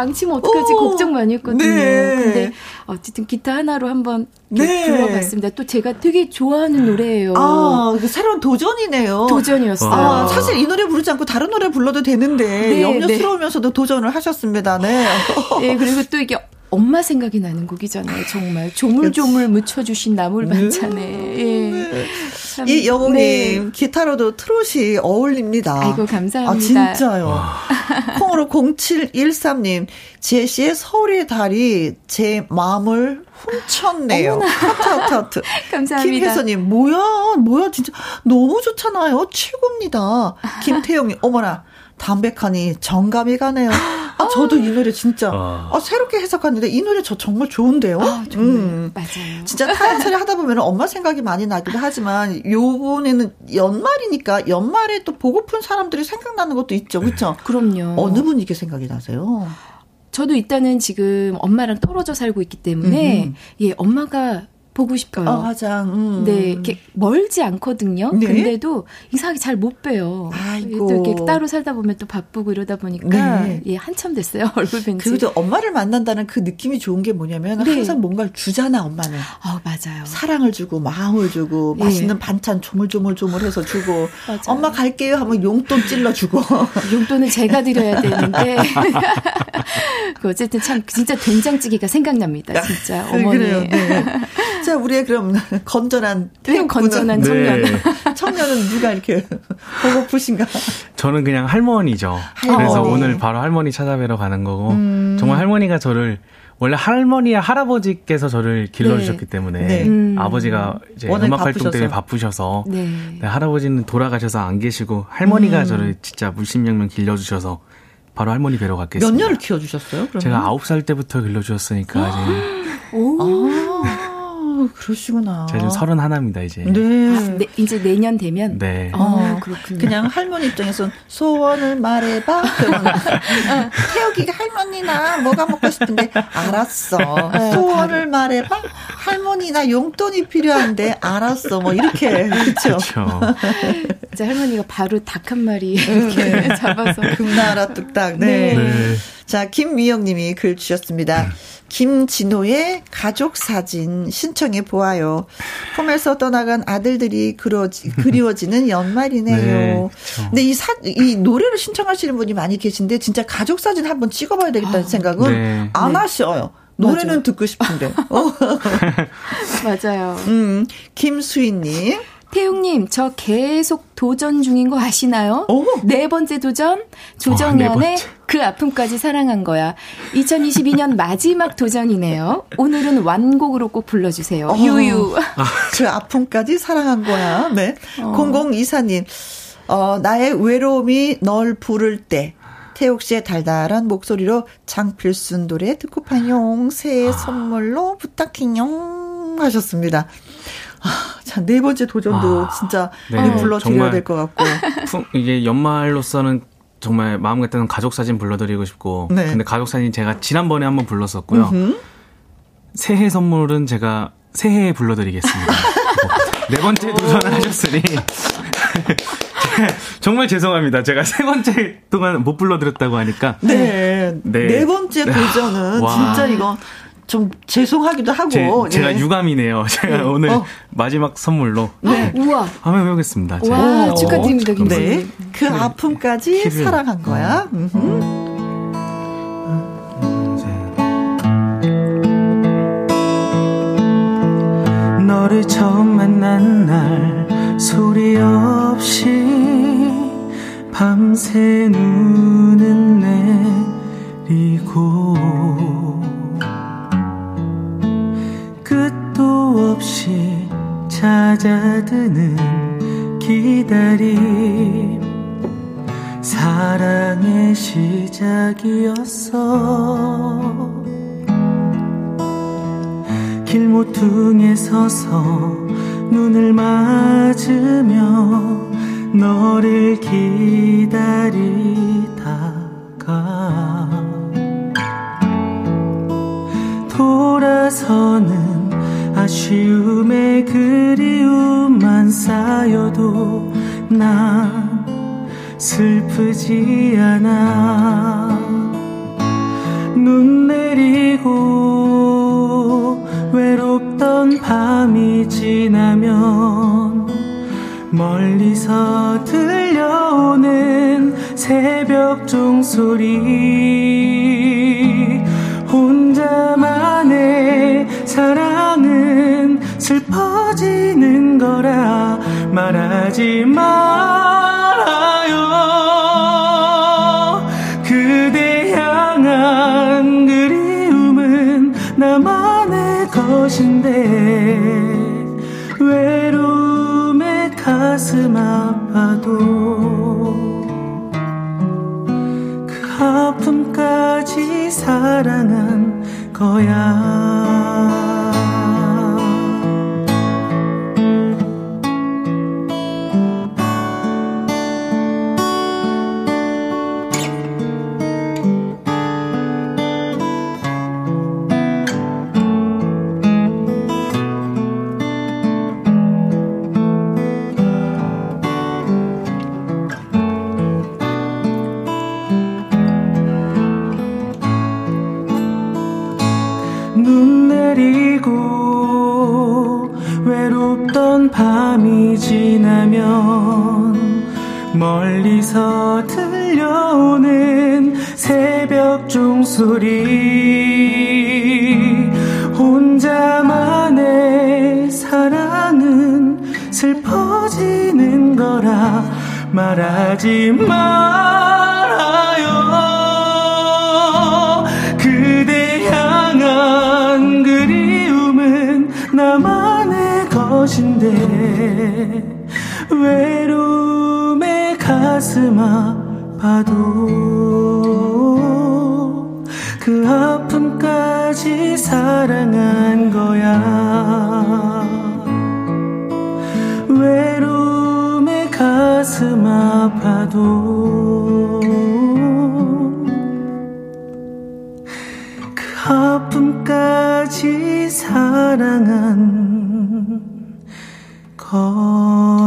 망치면 어떡하지 오, 걱정 많이 했거든요. 네. 근데 어쨌든 기타 하나로 한번 네. 불러봤습니다. 또 제가 되게 좋아하는 노래예요. 아, 그 새로운 도전이네요. 도전이었어요. 아, 사실 이 노래 부르지 않고 다른 노래 불러도 되는데 네, 염려스러우면서도 도전을 하셨습니다. 네. 예, 그리고 또 이게 엄마 생각이 나는 곡이잖아요. 정말 조물조물 묻혀주신 나물 반찬에. 예. 참, 이 여봉님 네. 기타로도 트롯이 어울립니다. 아이고, 감사합니다. 아, 진짜요. 콩으로 0713님 지혜 씨의 서울의 달이 제 마음을 훔쳤네요. 하트 하트 하트. 감사합니다. 김혜선님 뭐야 뭐야 진짜 너무 좋잖아요. 최고입니다. 김태영님 어머나. 담백하니 정감이 가네요. 아, 저도 이 노래 진짜 아. 아, 새롭게 해석하는데 이 노래 저 정말 좋은데요. 아, 정말 음. 맞아요. 진짜 타연살이 하다 보면 엄마 생각이 많이 나기도 하지만 요번에는 연말이니까 연말에 또 보고픈 사람들이 생각나는 것도 있죠, 그렇죠? 그럼요. 어느 분 이게 생각이 나세요? 저도 일단은 지금 엄마랑 떨어져 살고 있기 때문에 음흠. 예 엄마가 보고 싶어요. 아, 맞아. 음. 네, 이렇게 멀지 않거든요. 네? 근데도 이상하게 잘못 봬요. 아이고. 또 이렇게 따로 살다 보면 또 바쁘고 이러다 보니까 네. 예, 한참 됐어요. 얼굴 뵌 지. 그래도 엄마를 만난다는 그 느낌이 좋은 게 뭐냐면 네. 항상 뭔가를 주잖아, 엄마는. 아, 맞아요. 사랑을 주고 마음을 주고 예. 맛있는 반찬 조물조물조물해서 주고 엄마 갈게요 하면 용돈 찔러 주고. 용돈은 제가 드려야 되는데. 그 어쨌든 참 진짜 된장찌개가 생각납니다. 진짜 어머니. 그래요. 네. 자, 우리의 그럼 건전한 태국 건전한 청년. 네. 청년은 누가 이렇게 보고프신가? 저는 그냥 할머니죠. 할머니. 그래서 오늘 바로 할머니 찾아뵈러 가는 거고 음. 정말 할머니가 저를 원래 할머니와 할아버지께서 저를 길러주셨기 네. 때문에 네. 음. 아버지가 이제 음악 바쁘셔서. 활동 때문에 바쁘셔서 네. 네. 할아버지는 돌아가셔서 안 계시고 할머니가 음. 저를 진짜 물심양면 길러주셔서 바로 할머니 뵈러 갔겠습니다. 몇 년을 키워주셨어요? 그러면? 제가 아홉 살 때부터 길러주셨으니까 이제. 오. 아. 그러시구나. 제가 지금 서른 하나입니다, 이제. 네. 아, 네. 이제 내년 되면? 네. 어, 그렇군요. 그냥 할머니 입장에선 소원을 말해봐. 어, 태욱이가 할머니나 뭐가 먹고 싶은데, 알았어. 네, 소원을 말해봐. 할머니나 용돈이 필요한데, 알았어. 뭐, 이렇게. 그쵸. 이제 할머니가 바로 닭 한 마리 이렇게 잡아서. 금나라 뚝딱. 네. 네. 자, 김미영 님이 글 주셨습니다. 김진호의 가족 사진 신청해 보아요. 폼에서 떠나간 아들들이 그러지, 그리워지는 연말이네요. 네, 근데 이 사, 이 노래를 신청하시는 분이 많이 계신데 진짜 가족 사진 한번 찍어봐야 되겠다는 아, 생각은 네. 안 네. 하셔요. 노래는 맞아. 듣고 싶은데. 맞아요. 음, 김수희님. 태웅님, 저 계속 도전 중인 거 아시나요? 오. 네 번째 도전? 조정연의 어, 네그 아픔까지 사랑한 거야. 2022년 마지막 도전이네요. 오늘은 완곡으로 꼭 불러주세요. 어. 유유. 아, 그 아픔까지 사랑한 거야. 네. 어. 0024님, 어, 나의 외로움이 널 부를 때. 태욱 씨의 달달한 목소리로 장필순 노래 듣고 파용 새해 아. 선물로 부탁해용 하셨습니다. 아, 자, 네 번째 도전도 아, 진짜 네. 불러드려야 될 것 같고. 이게 연말로서는 정말 마음 같아는 가족 사진 불러드리고 싶고. 네. 근데 가족 사진 제가 지난번에 한번 불렀었고요. 음흠. 새해 선물은 제가 새해에 불러드리겠습니다. 네 번째 도전을 하셨으니. 정말 죄송합니다. 제가 세 번째 동안 못 불러드렸다고 하니까. 네. 네, 네 번째 도전은 와. 진짜 이거 좀 죄송하기도 하고. 제, 가 예. 유감이네요. 제가 네. 오늘 어. 마지막 선물로. 네. 우와. 한번 해보겠습니다. 와, 축하드립니다, 김선생 네. 그 네. 아픔까지 키를. 사랑한 거야. 음. 너를 처음 만난 날 소리 없이 밤새 눈은 내 찾아드는 기다림. 사랑의 시작이었어. 길모퉁에 서서 눈을 맞으며 너를 기다리다가 돌아서는 아쉬움에 그리움만 쌓여도 난 슬프지 않아. 눈 내리고 외롭던 밤이 지나면 멀리서 들려오는 새벽 종소리 혼자만의 사랑은 슬퍼지는 거라 말하지 말아요 그대 향한 그리움은 나만의 것인데 외로움에 가슴 아파도 그 아픔까지 사랑한 거야. 멀리서 들려오는 새벽 종소리. 혼자만의 사랑은 슬퍼지는 거라 말하지 말 가슴 아파도 그 아픔까지 사랑한 거야. 외로움에 가슴 아파도 그 아픔까지 사랑한 거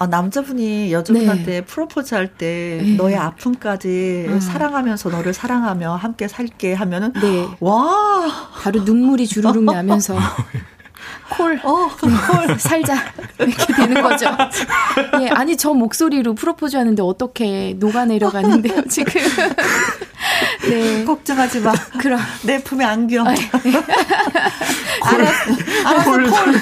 아, 아, 남자분이 여자분한테 네. 프로포즈 할때 네. 너의 아픔까지 아. 사랑하면서 너를 사랑하며 함께 살게 하면은 네. 와 바로 눈물이 주르륵 나면서 콜, 어, 콜, 살자. 이렇게 되는 거죠. 예, 아니, 저 목소리로 프로포즈 하는데 어떻게 녹아내려가는데요, 지금. 네. 걱정하지 마. 그럼. 내 품에 안겨. 아, 네. 콜. 알았어, 콜. 콜.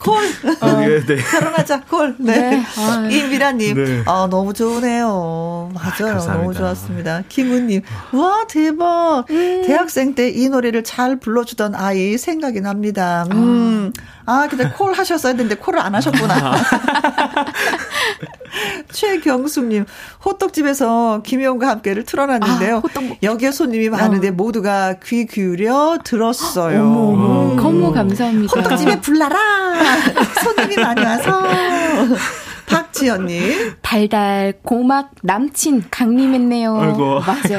콜. 어, 네, 네. 결혼하자, 콜. 네. 네. 아, 이미라님. 네. 아, 너무 좋으네요. 맞아요. 아, 너무 좋았습니다. 김은님. 와, 대박. 음. 대학생 때 이 노래를 잘 불러주던 아이 생각이 납니다. 음. 아, 근데 콜 하셨어야 되는데 콜을 안 하셨구나. 최경숙님, 호떡집에서 김혜영과 함께를 틀어놨는데요. 아, 호떡... 여기에 손님이 많은데 어. 모두가 귀 기울여 들었어요. 어머, 어머. 음. 감사합니다. 호떡집에 불나라! 손님이 많이 와서. 박 지연님. 달달 고막 남친 강림했네요. 아이고, 맞아요.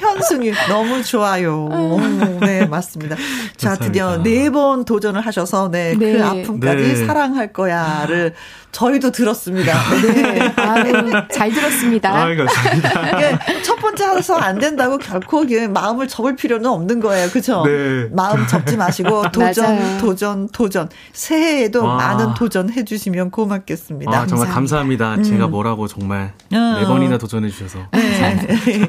황현수님 너무 좋아요. 오, 네 맞습니다. 자 감사합니다. 드디어 네 번 도전을 하셔서 네그 네. 아픔까지 네. 사랑할 거야를 저희도 들었습니다. 네. 아유, 잘 들었습니다. 아, 감사합니다. 첫 번째 해서 안 된다고 결코 마음을 접을 필요는 없는 거예요. 그죠? 네. 마음 접지 마시고 도전, 도전, 도전. 새해에도 와. 많은 도전 해 주시면 고맙겠습니다. 아, 정말 감사합니다. 감사합니다. 음. 제가 뭐라고 정말 어. 네 번이나 도전해 주셔서. 네.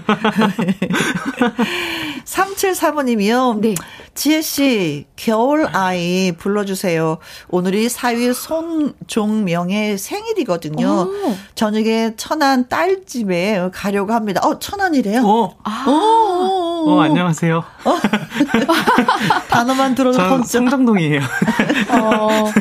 3735님이요. 네. 지혜씨, 겨울 아이 불러주세요. 오늘이 4위 손종명의 생일이거든요. 오. 저녁에 천안 딸집에 가려고 합니다. 어, 천안이래요? 어. 아. 어, 어, 안녕하세요. 어. 단어만 들어도 저 성정동이에요. 어,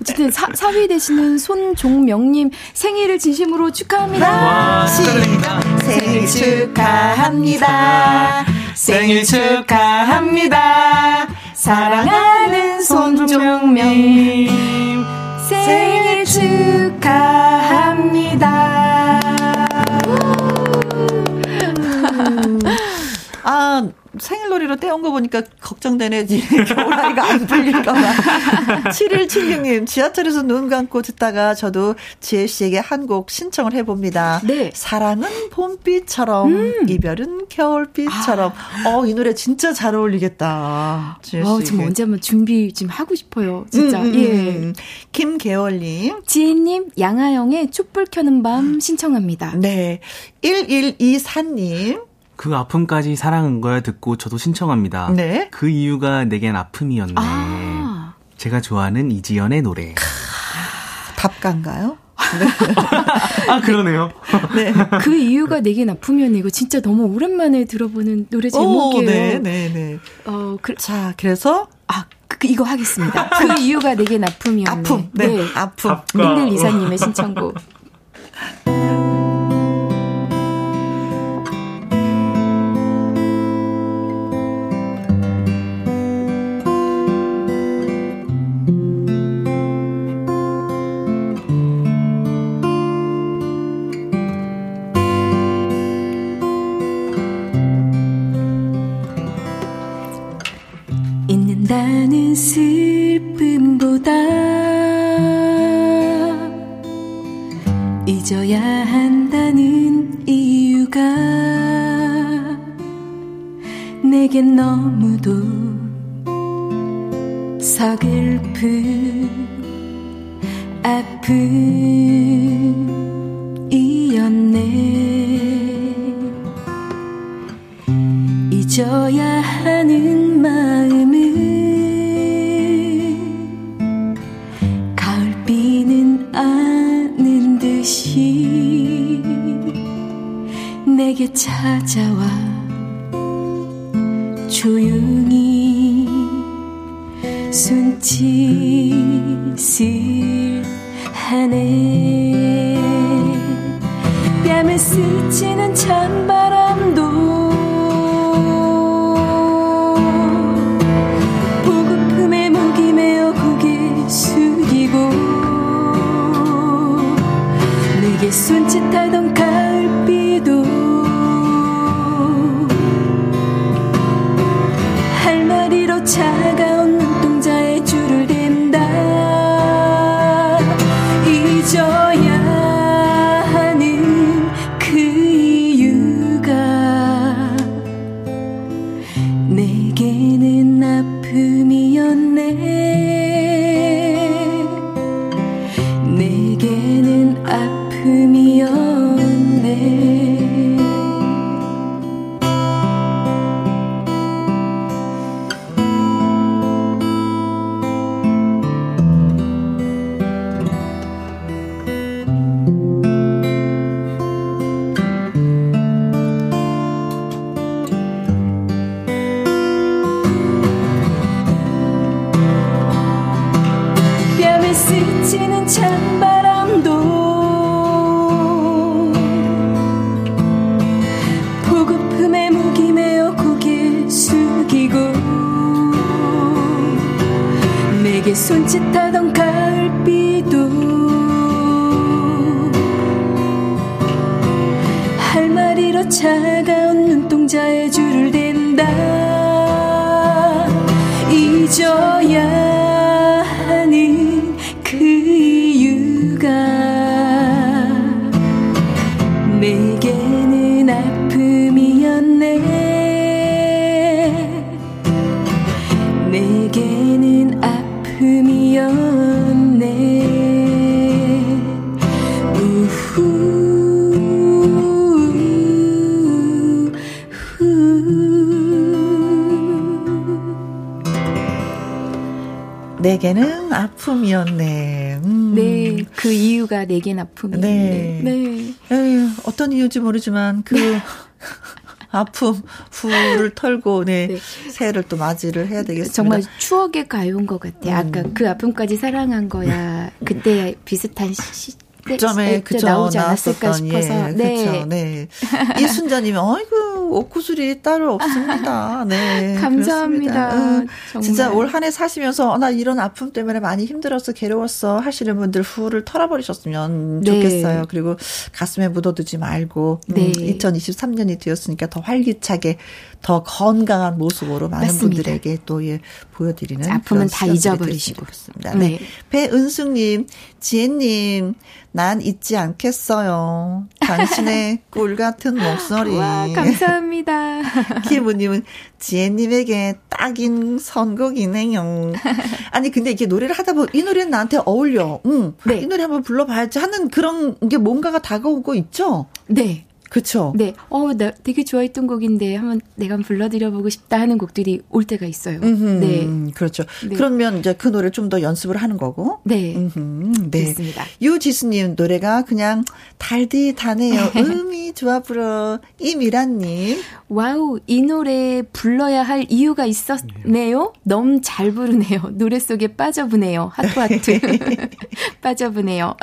어쨌든 사, 4위 되시는 손종명님 생일을 진심으로 축하합니다. 와, 축하드립니다. 생일 축하합니다. 생일 축하합니다. 사랑하는 손종명님 생일 축하합니다. 아, 생일놀이로 떼온 거 보니까 걱정되네. 겨울아이가 안 풀릴까봐. 7176님, 지하철에서 눈 감고 듣다가 저도 지혜 씨에게 한 곡 신청을 해봅니다. 네. 사랑은 봄비처럼, 음. 이별은 겨울비처럼. 아. 어, 이 노래 진짜 잘 어울리겠다. 지혜 씨. 어, 지금 언제 한번 준비 좀 하고 싶어요. 진짜. 음, 음, 예. 음. 김계월님. 지혜님, 양아영의 촛불 켜는 밤 신청합니다. 네. 1124님. 그 아픔까지 사랑한 거야 듣고 저도 신청합니다. 네. 그 이유가 내겐 아픔이었네. 아. 제가 좋아하는 이지연의 노래. 답가인가요? 아, 네. 아, 그러네요. 네. 그 이유가 내게 나쁘면 이거 진짜 너무 오랜만에 들어보는 노래 제목이에요. 오, 네, 네, 네. 어, 그, 자, 그래서 아, 그, 그 이거 하겠습니다. 그 이유가 내게 나쁨이었네. 아픔. 네. 네. 아픔. 링글 이사님의 신청곡. 슬픔보다 잊어야 한다는 이유가 내겐 너무도 서글픈 아픔이었네. 잊어야 하는 내게 찾아와. 조용히 손짓을 하네 내게는 아픔이었네 모르지만 그 네. 아픔 후를 털고 네, 네. 새해를 또 맞이를 해야 되겠습니다. 정말 추억의 가요인 것 같아요. 음. 아까 그 아픔까지 사랑한 거야. 그때 비슷한 시, 점에 그쵸 나오지 않았을까 싶어서 예, 네. 그쵸, 네. 이순자님이 아이 고 옷구슬이 따로 없습니다. 네, 감사합니다. 응. 진짜 올 한 해 사시면서 어, 나 이런 아픔 때문에 많이 힘들었어, 괴로웠어 하시는 분들 후를 털어버리셨으면 네. 좋겠어요. 그리고 가슴에 묻어두지 말고 음, 네. 음, 2023년이 되었으니까 더 활기차게 더 건강한 모습으로 많은 맞습니다. 분들에게 또 예, 보여드리는 아픔은 다 잊어버리시고 그렇습니다. 네. 네. 배은숙님, 지혜님, 난 잊지 않겠어요. 당신의 꿀 같은 목소리. 와, 감사합니다. 김우님은 지혜님에게 딱인 선곡이네요. 아니 근데 이게 노래를 하다 보면 이 노래는 나한테 어울려. 응. 네. 이 노래 한번 불러봐야지 하는 그런 게 뭔가가 다가오고 있죠. 네. 그렇죠. 네, 어, 나 되게 좋아했던 곡인데 한번 내가 한번 불러드려보고 싶다 하는 곡들이 올 때가 있어요. 음흠, 네, 그렇죠. 네. 그러면 이제 그 노래 좀더 연습을 하는 거고. 네, 음흠, 네. 그렇습니다. 유지수님 노래가 그냥 달디다네요. 음이 좋아 불어 이미란님. 와우, 이 노래 불러야 할 이유가 있었네요. 너무 잘 부르네요. 노래 속에 빠져보네요. 하트 하트. 빠져보네요.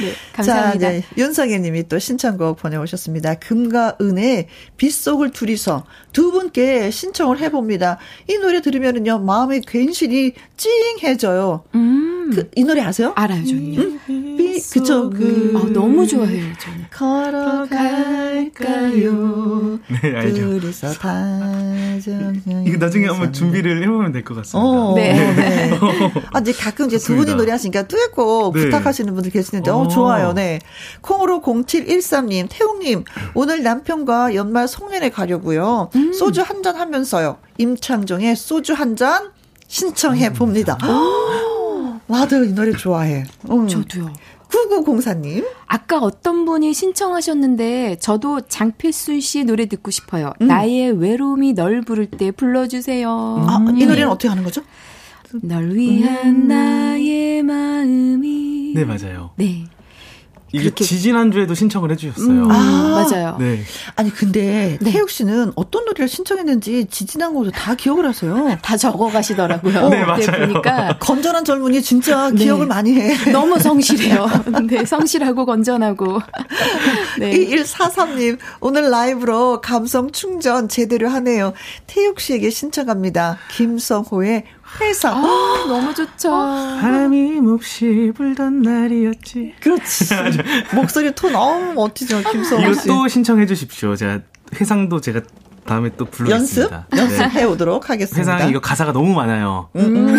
네, 감사합니다. 자, 네, 윤성애님이 또 신청곡 보내 오셨습니다. 금과 은의 빗속을 둘이서 두 분께 신청을 해봅니다. 이 노래 들으면은요 마음이 괜시리 찡해져요. 음. 그, 이 노래 아세요? 알아요, 저는요. 음? 비, 그쵸, 그. 아, 너무 좋아해요, 저는. 걸어갈까요? 네, 알죠. 둘이서 다정. 이거 나중에 한번 준비를 해보면 될 것 같습니다. 어, 네. 네. 아, 이제 가끔 이제 두 분이 노래하시니까 듀엣곡 네. 부탁하시는 분들 계시는데, 어, 좋아요, 네. 콩으로 0713님, 태웅님, 오늘 남편과 연말 송년회 가려고요. 음. 소주 한 잔 하면서요. 임창정의 소주 한 잔 신청해 봅니다. 음. 나도 이 노래 좋아해. 음. 저도요. 9904님. 아까 어떤 분이 신청하셨는데 저도 장필순 씨 노래 듣고 싶어요. 음. 나의 외로움이 널 부를 때 불러주세요. 아, 이 노래는 어떻게 하는 거죠? 널 위한 음. 나의 마음이. 네, 맞아요. 네. 이게 지지난주에도 신청을 해주셨어요. 음, 아, 맞아요. 네. 아니, 근데 네. 태욱 씨는 어떤 노래를 신청했는지 지지난 것도 다 기억을 하세요. 다 적어 가시더라고요. 네, 맞아요. 보니까. 건전한 젊은이 진짜 네. 기억을 많이 해. 너무 성실해요. 네, 성실하고 건전하고. 네. 2143님, 오늘 라이브로 감성 충전 제대로 하네요. 태욱 씨에게 신청합니다. 김성호의 회사. 아, 너무 좋죠. 바람이 몹시 불던 날이었지. 그렇지. 목소리 톤 너무 멋지죠, 김성호 씨. 이거 또 신청해 주십시오. 제가 회상도 제가 다음에 또 불러겠습니다. 연습? 연습해 네. 오도록 하겠습니다. 회상 이거 가사가 너무 많아요. 음. 음.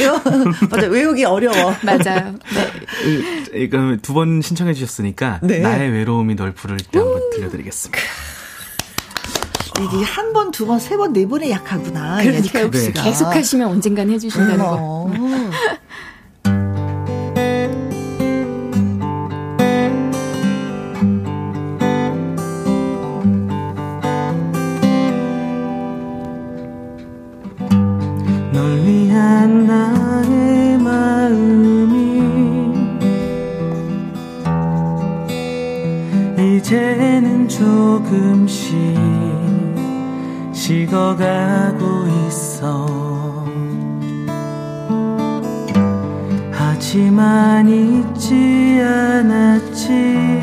이거 맞아 외우기 어려워. 맞아요. 네. 이거 두번 신청해 주셨으니까 네. 나의 외로움이 널 부를 때 한번 들려드리겠습니다. 이게 한 번, 두 번, 세 번, 네 번에 약하구나. 그러니까 네. 계속 하시면 언젠간 해주신다는 거. 어. 이제는 조금씩 식어가고 있어. 하지만 잊지 않았지.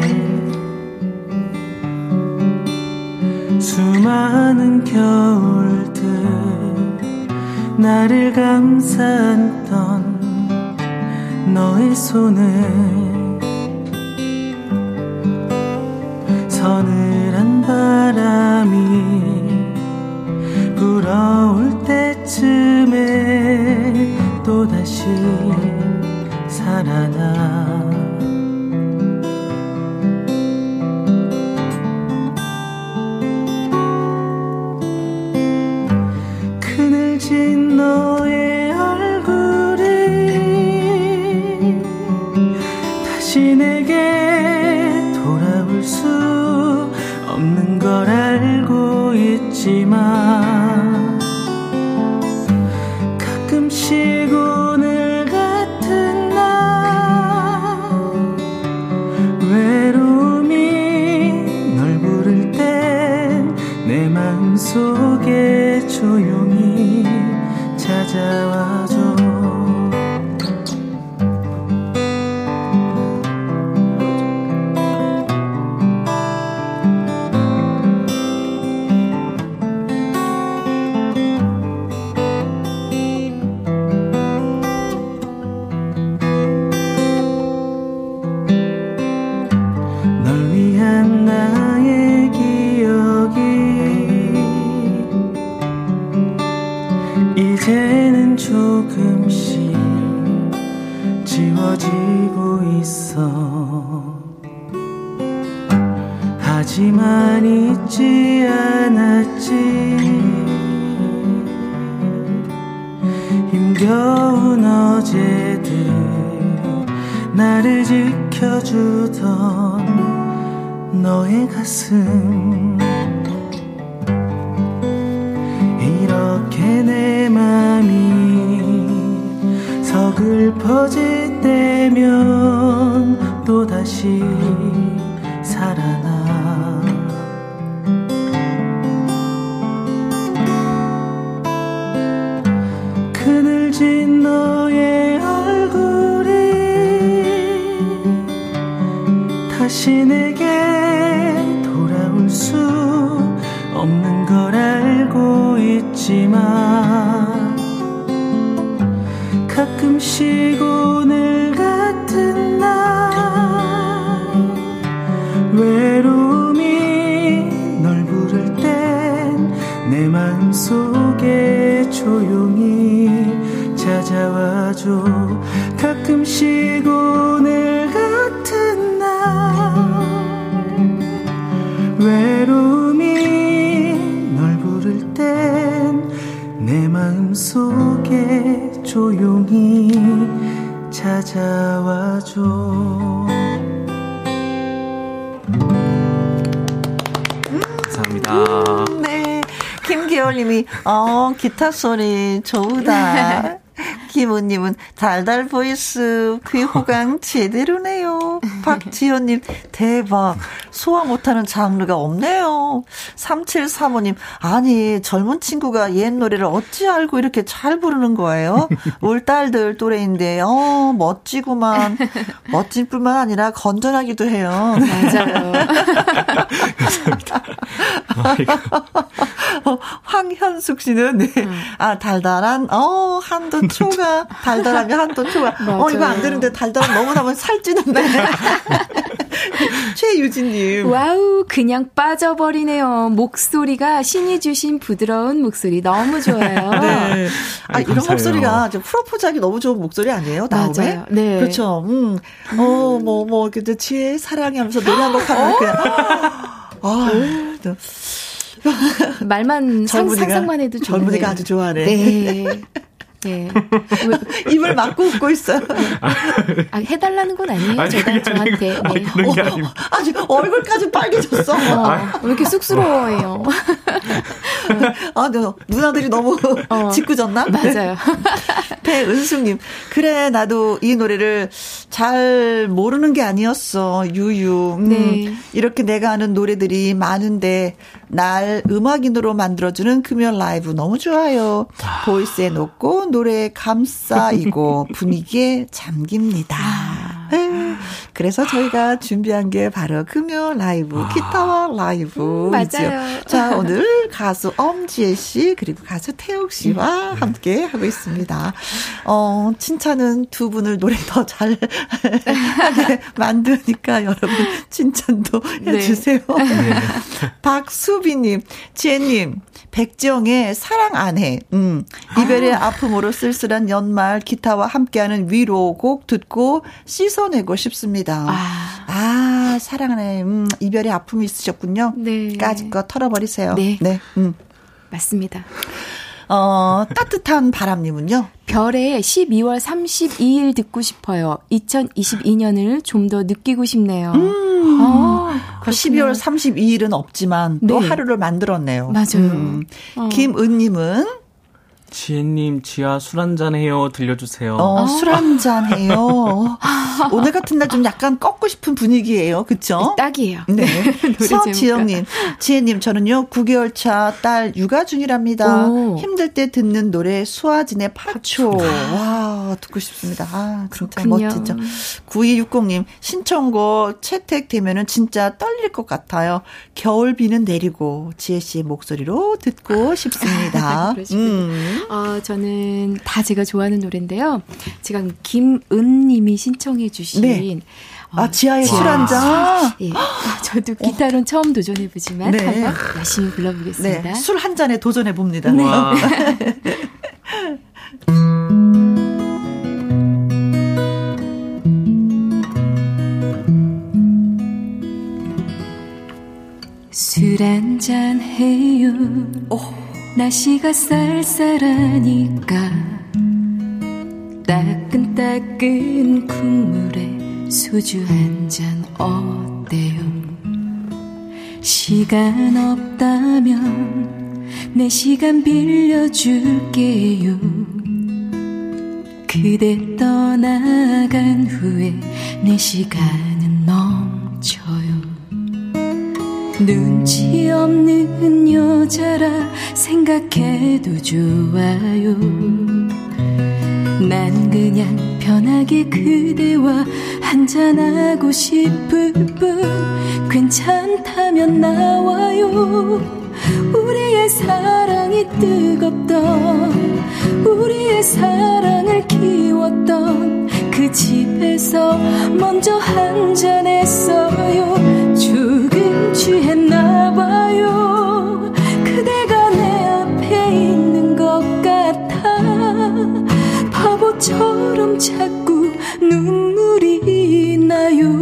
수많은 겨울들 나를 감쌌던 너의 손을 가끔씩 오늘 같은 날. 외로움이 널 부를 땐 내 마음속에 조용히 찾아와줘. 가끔씩 오 조용히 찾아와줘 감사합니다. 네. 김기열님이, 어, 기타 소리 좋다. 김우님은 달달 voice 귀호강 제대로네요. 박지현님 대박 소화 못하는 장르가 없네요. 3735님 아니 젊은 친구가 옛 노래를 어찌 알고 이렇게 잘 부르는 거예요? 울 딸들 또래인데 어 멋지구만 멋진 뿐만 아니라 건전하기도 해요. 맞아요. 어, 황현숙 씨는 네. 음. 아 달달한 어 한도 초과 달달하면 한도 초과 어 이거 안 되는데 달달한 너무 나면 살찌는데. 최유진님. 와우 그냥 빠져버리네요. 목소리가 신이 주신 부드러운 목소리 너무 좋아요. 네. 아 이런 감사해요. 목소리가 프로포즈하기 너무 좋은 목소리 아니에요 다음에? 맞아요. 네. 그렇죠. 음어뭐뭐 뭐, 그 지혜 사랑해 하면서 노래 한 곡 하면 그냥 아, 말만 상상만 해도 좋네. 젊은이가 아주 좋아하네. 네. 네. 입을 막고 웃고 있어요. 아, 해달라는 건 아니에요. 아니, 제가 저한테. 네. 아니, 어, 아주 얼굴까지 빨개졌어. 어, 왜 이렇게 쑥스러워해요? 아, 네. 누나들이 너무 어, 짓궂었나? 맞아요. 배은숙님, 그래, 나도 이 노래를 잘 모르는 게 아니었어. 유유. 음, 네. 이렇게 내가 아는 노래들이 많은데, 날 음악인으로 만들어주는 금연 라이브 너무 좋아요. 아. 보이스에 놓고 노래에 감싸이고 분위기에 잠깁니다. 아. 그래서 저희가 준비한 게 바로 금요 라이브, 아. 기타와 라이브. 음, 맞아요. 자, 오늘 가수 엄지혜 씨, 그리고 가수 태욱 씨와 음. 함께 하고 있습니다. 어, 칭찬은 두 분을 노래 더 잘 하게 만드니까 여러분 칭찬도 네. 해주세요. 네. 박수비님, 지혜님, 백지영의 사랑 안 해. 음. 이별의 아. 아픔으로 쓸쓸한 연말 기타와 함께하는 위로곡 듣고 씻어 내고 싶습니다. 아, 아 사랑 안 해. 음, 이별의 아픔이 있으셨군요. 네. 까짓 거 털어버리세요. 네. 네. 음. 맞습니다. 어, 따뜻한 바람님은요? 별의 12월 32일 듣고 싶어요. 2022년을 좀 더 느끼고 싶네요. 음. 아, 12월 32일은 없지만 또 네. 하루를 만들었네요. 맞아요. 음. 어. 김은님은 지혜님, 지아 술 한잔 해요. 들려주세요. 어, 아. 술 한잔 해요. 오늘 같은 날 좀 약간 꺾고 싶은 분위기예요. 그쵸? 딱이에요. 네. 서지영님, 지혜님, 저는요, 9개월 차 딸 육아 중이랍니다. 오. 힘들 때 듣는 노래, 수아진의 파초. 와, 듣고 싶습니다. 아, 진짜 그렇군요. 멋지죠. 9260님, 신청곡 채택되면은 진짜 떨릴 것 같아요. 겨울비는 내리고, 지혜씨의 목소리로 듣고 싶습니다. 음. 어, 저는 다 제가 좋아하는 노래인데요. 지금 김은님이 신청해 주신 네. 어, 아, 지하의 술 한 잔? 예. 저도 기타로는 어. 처음 도전해보지만 네. 한번 열심히 불러보겠습니다. 네. 술 한 잔에 도전해봅니다. 네. 술 한 잔 해요. 오. 날씨가 쌀쌀하니까 따끈따끈 국물에 소주 한 잔 어때요? 시간 없다면 내 시간 빌려줄게요. 그대 떠나간 후에 내 시간은 넘쳐요. 눈치 없는 여자라 생각해도 좋아요. 난 그냥 편하게 그대와 한잔하고 싶을 뿐 괜찮다면 나와요. 우리의 사랑이 뜨겁던 우리의 사랑을 키웠던 그 집에서 먼저 한잔 했어요. 조금 취했나 봐요. 그대가 내 앞에 있는 것 같아. 바보처럼 자꾸 눈물이 나요.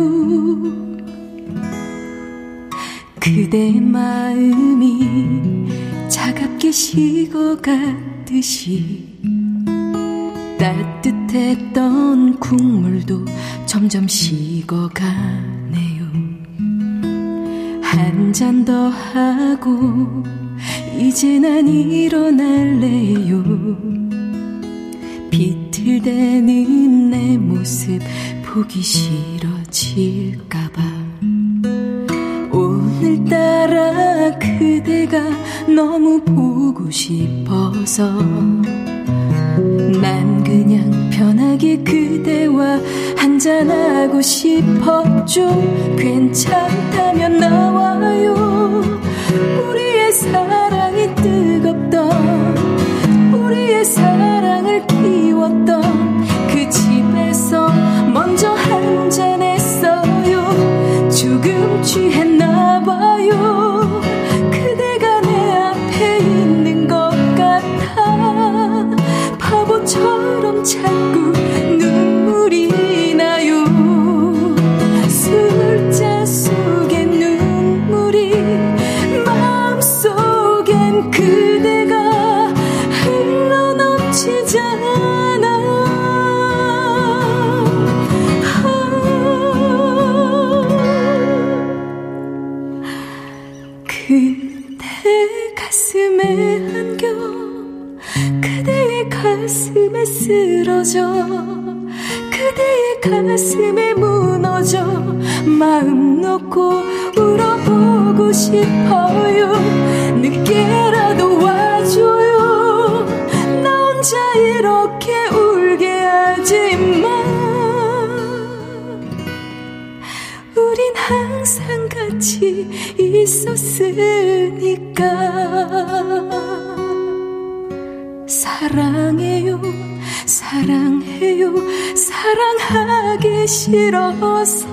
그대 마음이 차갑게 식어가듯이 따뜻했던 국물도 점점 식어가네요. 한 잔 더 하고 이제 난 일어날래요. 비틀대는 내 모습 보기 싫어질까봐. 오늘따라 그대가 너무 보고 싶어서 난 그냥 편하게 그대와 한잔하고 싶어 좀 괜찮다면 나와요. 우리의 사랑이 뜨겁던 우리의 사랑을 있었으니까. 사랑해요 사랑해요 사랑하기 싫어서.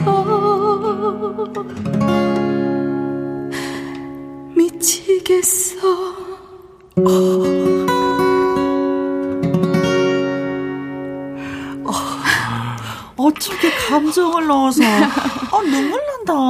미치겠어. 어떻게 감정을 넣어서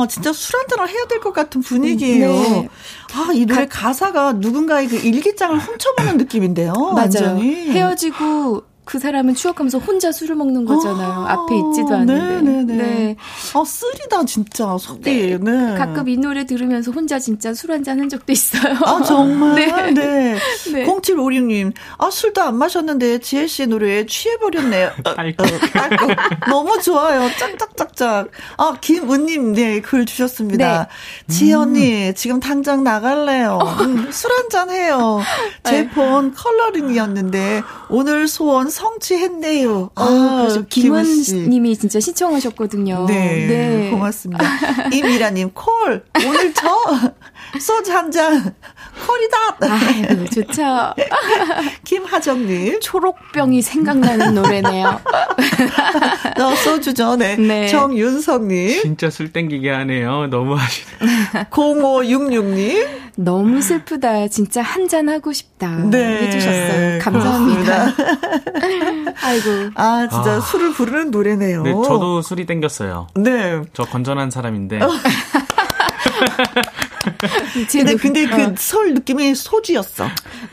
진짜 술 한잔을 해야 될 것 같은 분위기예요. 네. 아, 이 노래 가, 사가 누군가의 그 일기장을 훔쳐보는 느낌인데요. 맞아요. 완전히. 헤어지고 그 사람은 추억하면서 혼자 술을 먹는 거잖아요. 아, 앞에 있지도 않는데. 네네네. 네. 아, 쓰리다, 진짜, 속이. 네. 네. 가끔 이 노래 들으면서 혼자 진짜 술 한 잔 한 적도 있어요. 아, 정말? 네. 네. 네. 0756님, 아, 술도 안 마셨는데, 지혜씨의 노래에 취해버렸네요. 딸꾹. 딸꾹. 너무 좋아요. 짝짝짝짝. 아, 김은님, 네, 글 주셨습니다. 네. 지혜 언니, 음. 지금 당장 나갈래요. 음, 술 한 잔 해요. 제 폰 컬러링이었는데, 오늘 소원 성취했네요. 아, 아 김원님이 진짜 신청하셨거든요. 네, 네. 고맙습니다. 이미라님 콜 오늘 저 소주 한 잔 콜이다. 아유 좋죠. 김하정님 초록병이 생각나는 노래네요. 너 소주죠, 네. 네. 정윤성님 진짜 술 땡기게 하네요. 너무 하시네. 0566님 너무 슬프다. 진짜 한 잔 하고 싶다. 네. 해주셨어요. 감사합니다. 아이고. 아, 진짜 아. 술을 부르는 노래네요. 네, 저도 술이 땡겼어요. 네. 저 건전한 사람인데. 근데, 근데 그 어. 서울 느낌이 소주였어.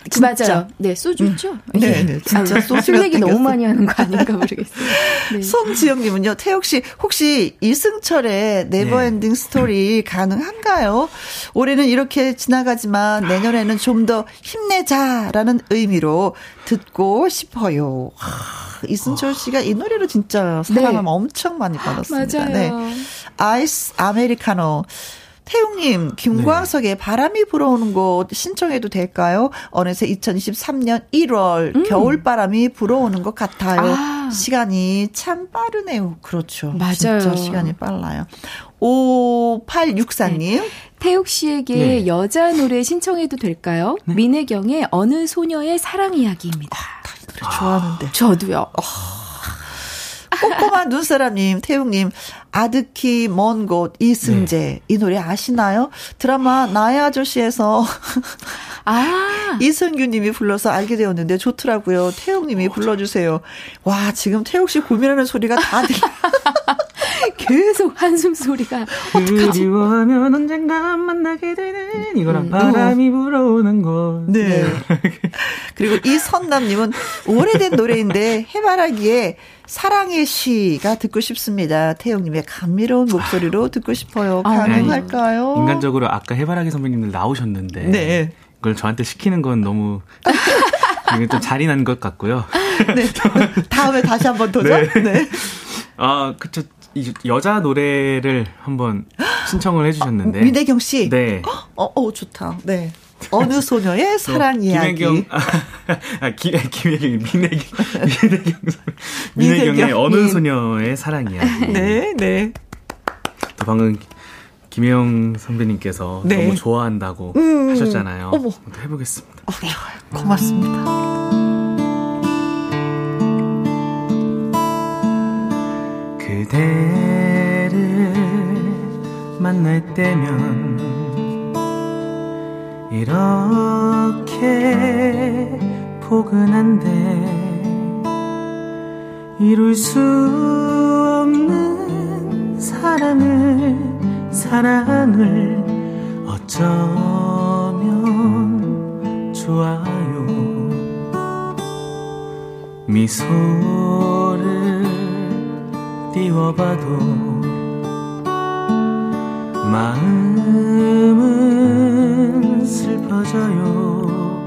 진짜. 맞아요. 네, 소주죠. 음. 네, 네, 진짜 소주. 술 얘기 너무 많이 하는 거 아닌가 모르겠어요. 네. 송지영님은요, 태혁 씨, 혹시 이승철의 Never Ending 네. 스토리 가능한가요? 올해는 이렇게 지나가지만 내년에는 좀 더 힘내자라는 의미로 듣고 싶어요. 하, 이승철 씨가 이 노래로 진짜 사랑을 네. 엄청 많이 받았습니다. 맞아요. 네. 아이스 아메리카노. 태웅님, 김광석의 네. 바람이 불어오는 곳 신청해도 될까요? 어느새 2023년 1월 음. 겨울바람이 불어오는 것 같아요. 아. 시간이 참 빠르네요. 그렇죠. 맞아요. 진짜 시간이 빨라요. 5864님. 네. 태욱 씨에게 네. 여자 노래 신청해도 될까요? 네. 민혜경의 어느 소녀의 사랑 이야기입니다. 아, 좋아하는데. 저도요. 어. 꼼꼼한 눈사람님, 태웅님, 아득히 먼 곳, 이승재. 네. 이 노래 아시나요? 드라마 나의 아저씨에서. 아. 이승규 님이 불러서 알게 되었는데 좋더라고요. 태욱 님이 불러주세요. 와, 지금 태욱 씨 고민하는 소리가 다 들려. 계속 한숨 소리가. 그리워하면 언젠가 만나게 되는 이거랑 음. 바람이 불어오는 것. 네. 네. 그리고 이선남님은 오래된 노래인데 해바라기에 사랑의 시가 듣고 싶습니다. 태영님의 감미로운 목소리로 듣고 싶어요. 아, 가능할까요? 네. 인간적으로 아까 해바라기 선배님들 나오셨는데 네. 그걸 저한테 시키는 건 너무 이게 좀 잔인한 것 같고요. 네. 다음에 다시 한번 도전. 네. 네. 아, 그쵸. 여자 노래를 한번 신청을 해주셨는데. 아, 민혜경 씨? 네. 어, 어, 좋다. 네. 어느 소녀의 사랑 이야기. 김혜경, 아, 기, 김혜경, 민혜경, 민혜경, 민혜경의 어느 민. 소녀의 사랑 이야기. 네, 네. 또 방금 김혜영 선배님께서 네. 너무 좋아한다고 음, 하셨잖아요. 어머. 해보겠습니다. 어, 고맙습니다. 그대를 만날 때면 이렇게 포근한데 이룰 수 없는 사랑을 사랑을 어쩌면 좋아요? 미소를 띄워봐도 마음은 슬퍼져요.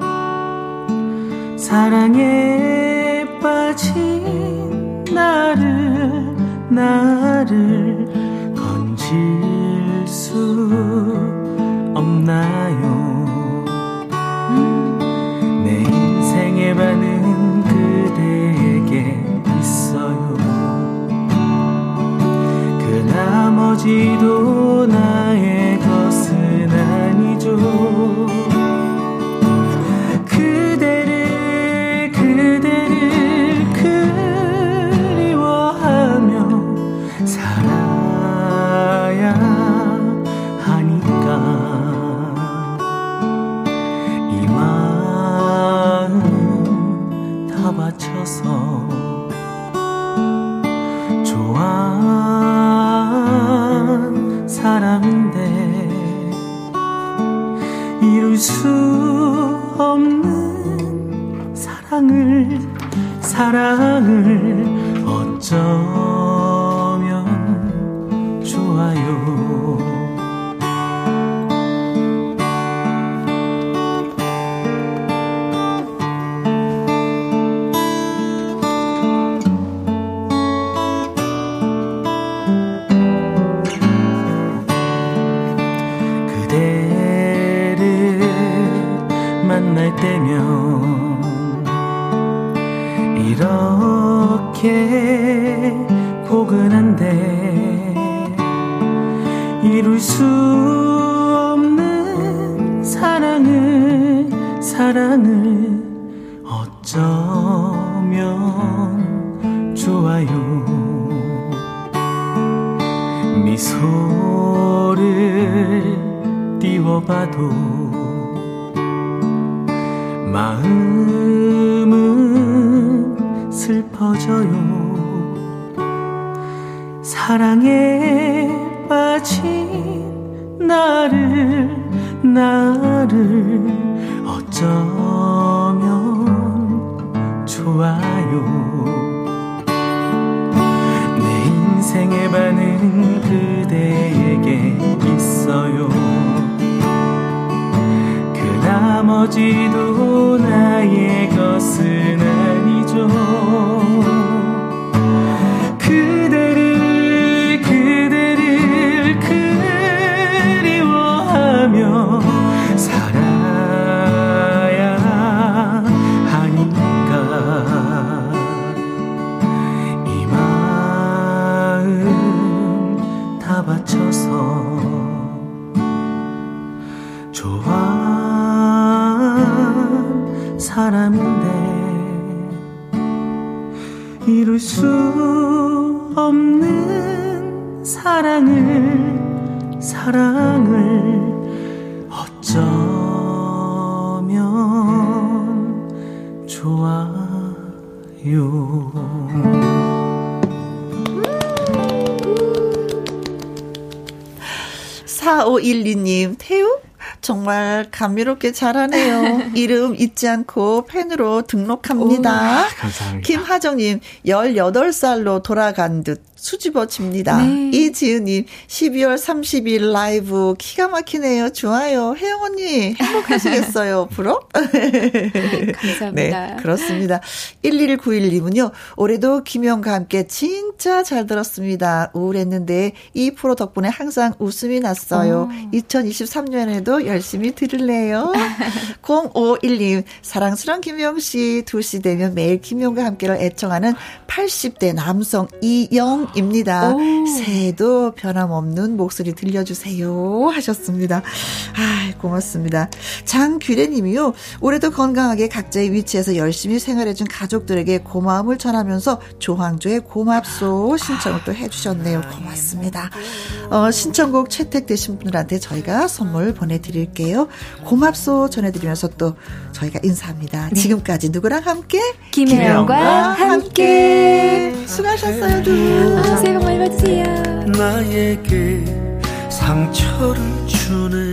사랑에 빠진 나를 나를 건질 수 지도 띄워봐도 마음은 슬퍼져요. 사랑에 빠진 나 나를 어쩌면 좋아요? 내 인생의 반은 그대에게 있어요. 그 나머지도 나의 것은 아니죠 이룰 수 없는 사랑을 사랑을 어쩌면 좋아요 4512님, 태우? 정말 감미롭게 잘하네요. 이름 잊지 않고 팬으로 등록합니다. 오, 감사합니다. 김하정님, 18살로 돌아간 듯 수집어집니다. 네. 이지은님, 12월 30일 라이브 기가 막히네요. 좋아요. 혜영 언니, 행복하시겠어요. 부럽? 감사합니다. 네, 그렇습니다. 1191님은요, 올해도 김영과 함께 진짜 잘 들었습니다. 우울했는데 이 프로 덕분에 항상 웃음이 났어요. 오. 2023년에도 열심히 들을래요. 0512님, 사랑스러운 김영 씨, 2시 되면 매일 김영과 함께를 애청하는 80대 남성 이영 입니다. 새해도 변함없는 목소리 들려주세요. 하셨습니다. 아 고맙습니다. 장규래 님이요. 올해도 건강하게 각자의 위치에서 열심히 생활해준 가족들에게 고마움을 전하면서 조항조의 고맙소 신청을 또 해주셨네요. 고맙습니다. 어, 신청곡 채택되신 분들한테 저희가 선물 보내드릴게요. 고맙소 전해드리면서 또 저희가 인사합니다. 네. 지금까지 누구랑 함께? 김혜영과 함께. 함께. 수고하셨어요, 두. 아, 새해 복 많이 받으세요. 나에게 상처를 주네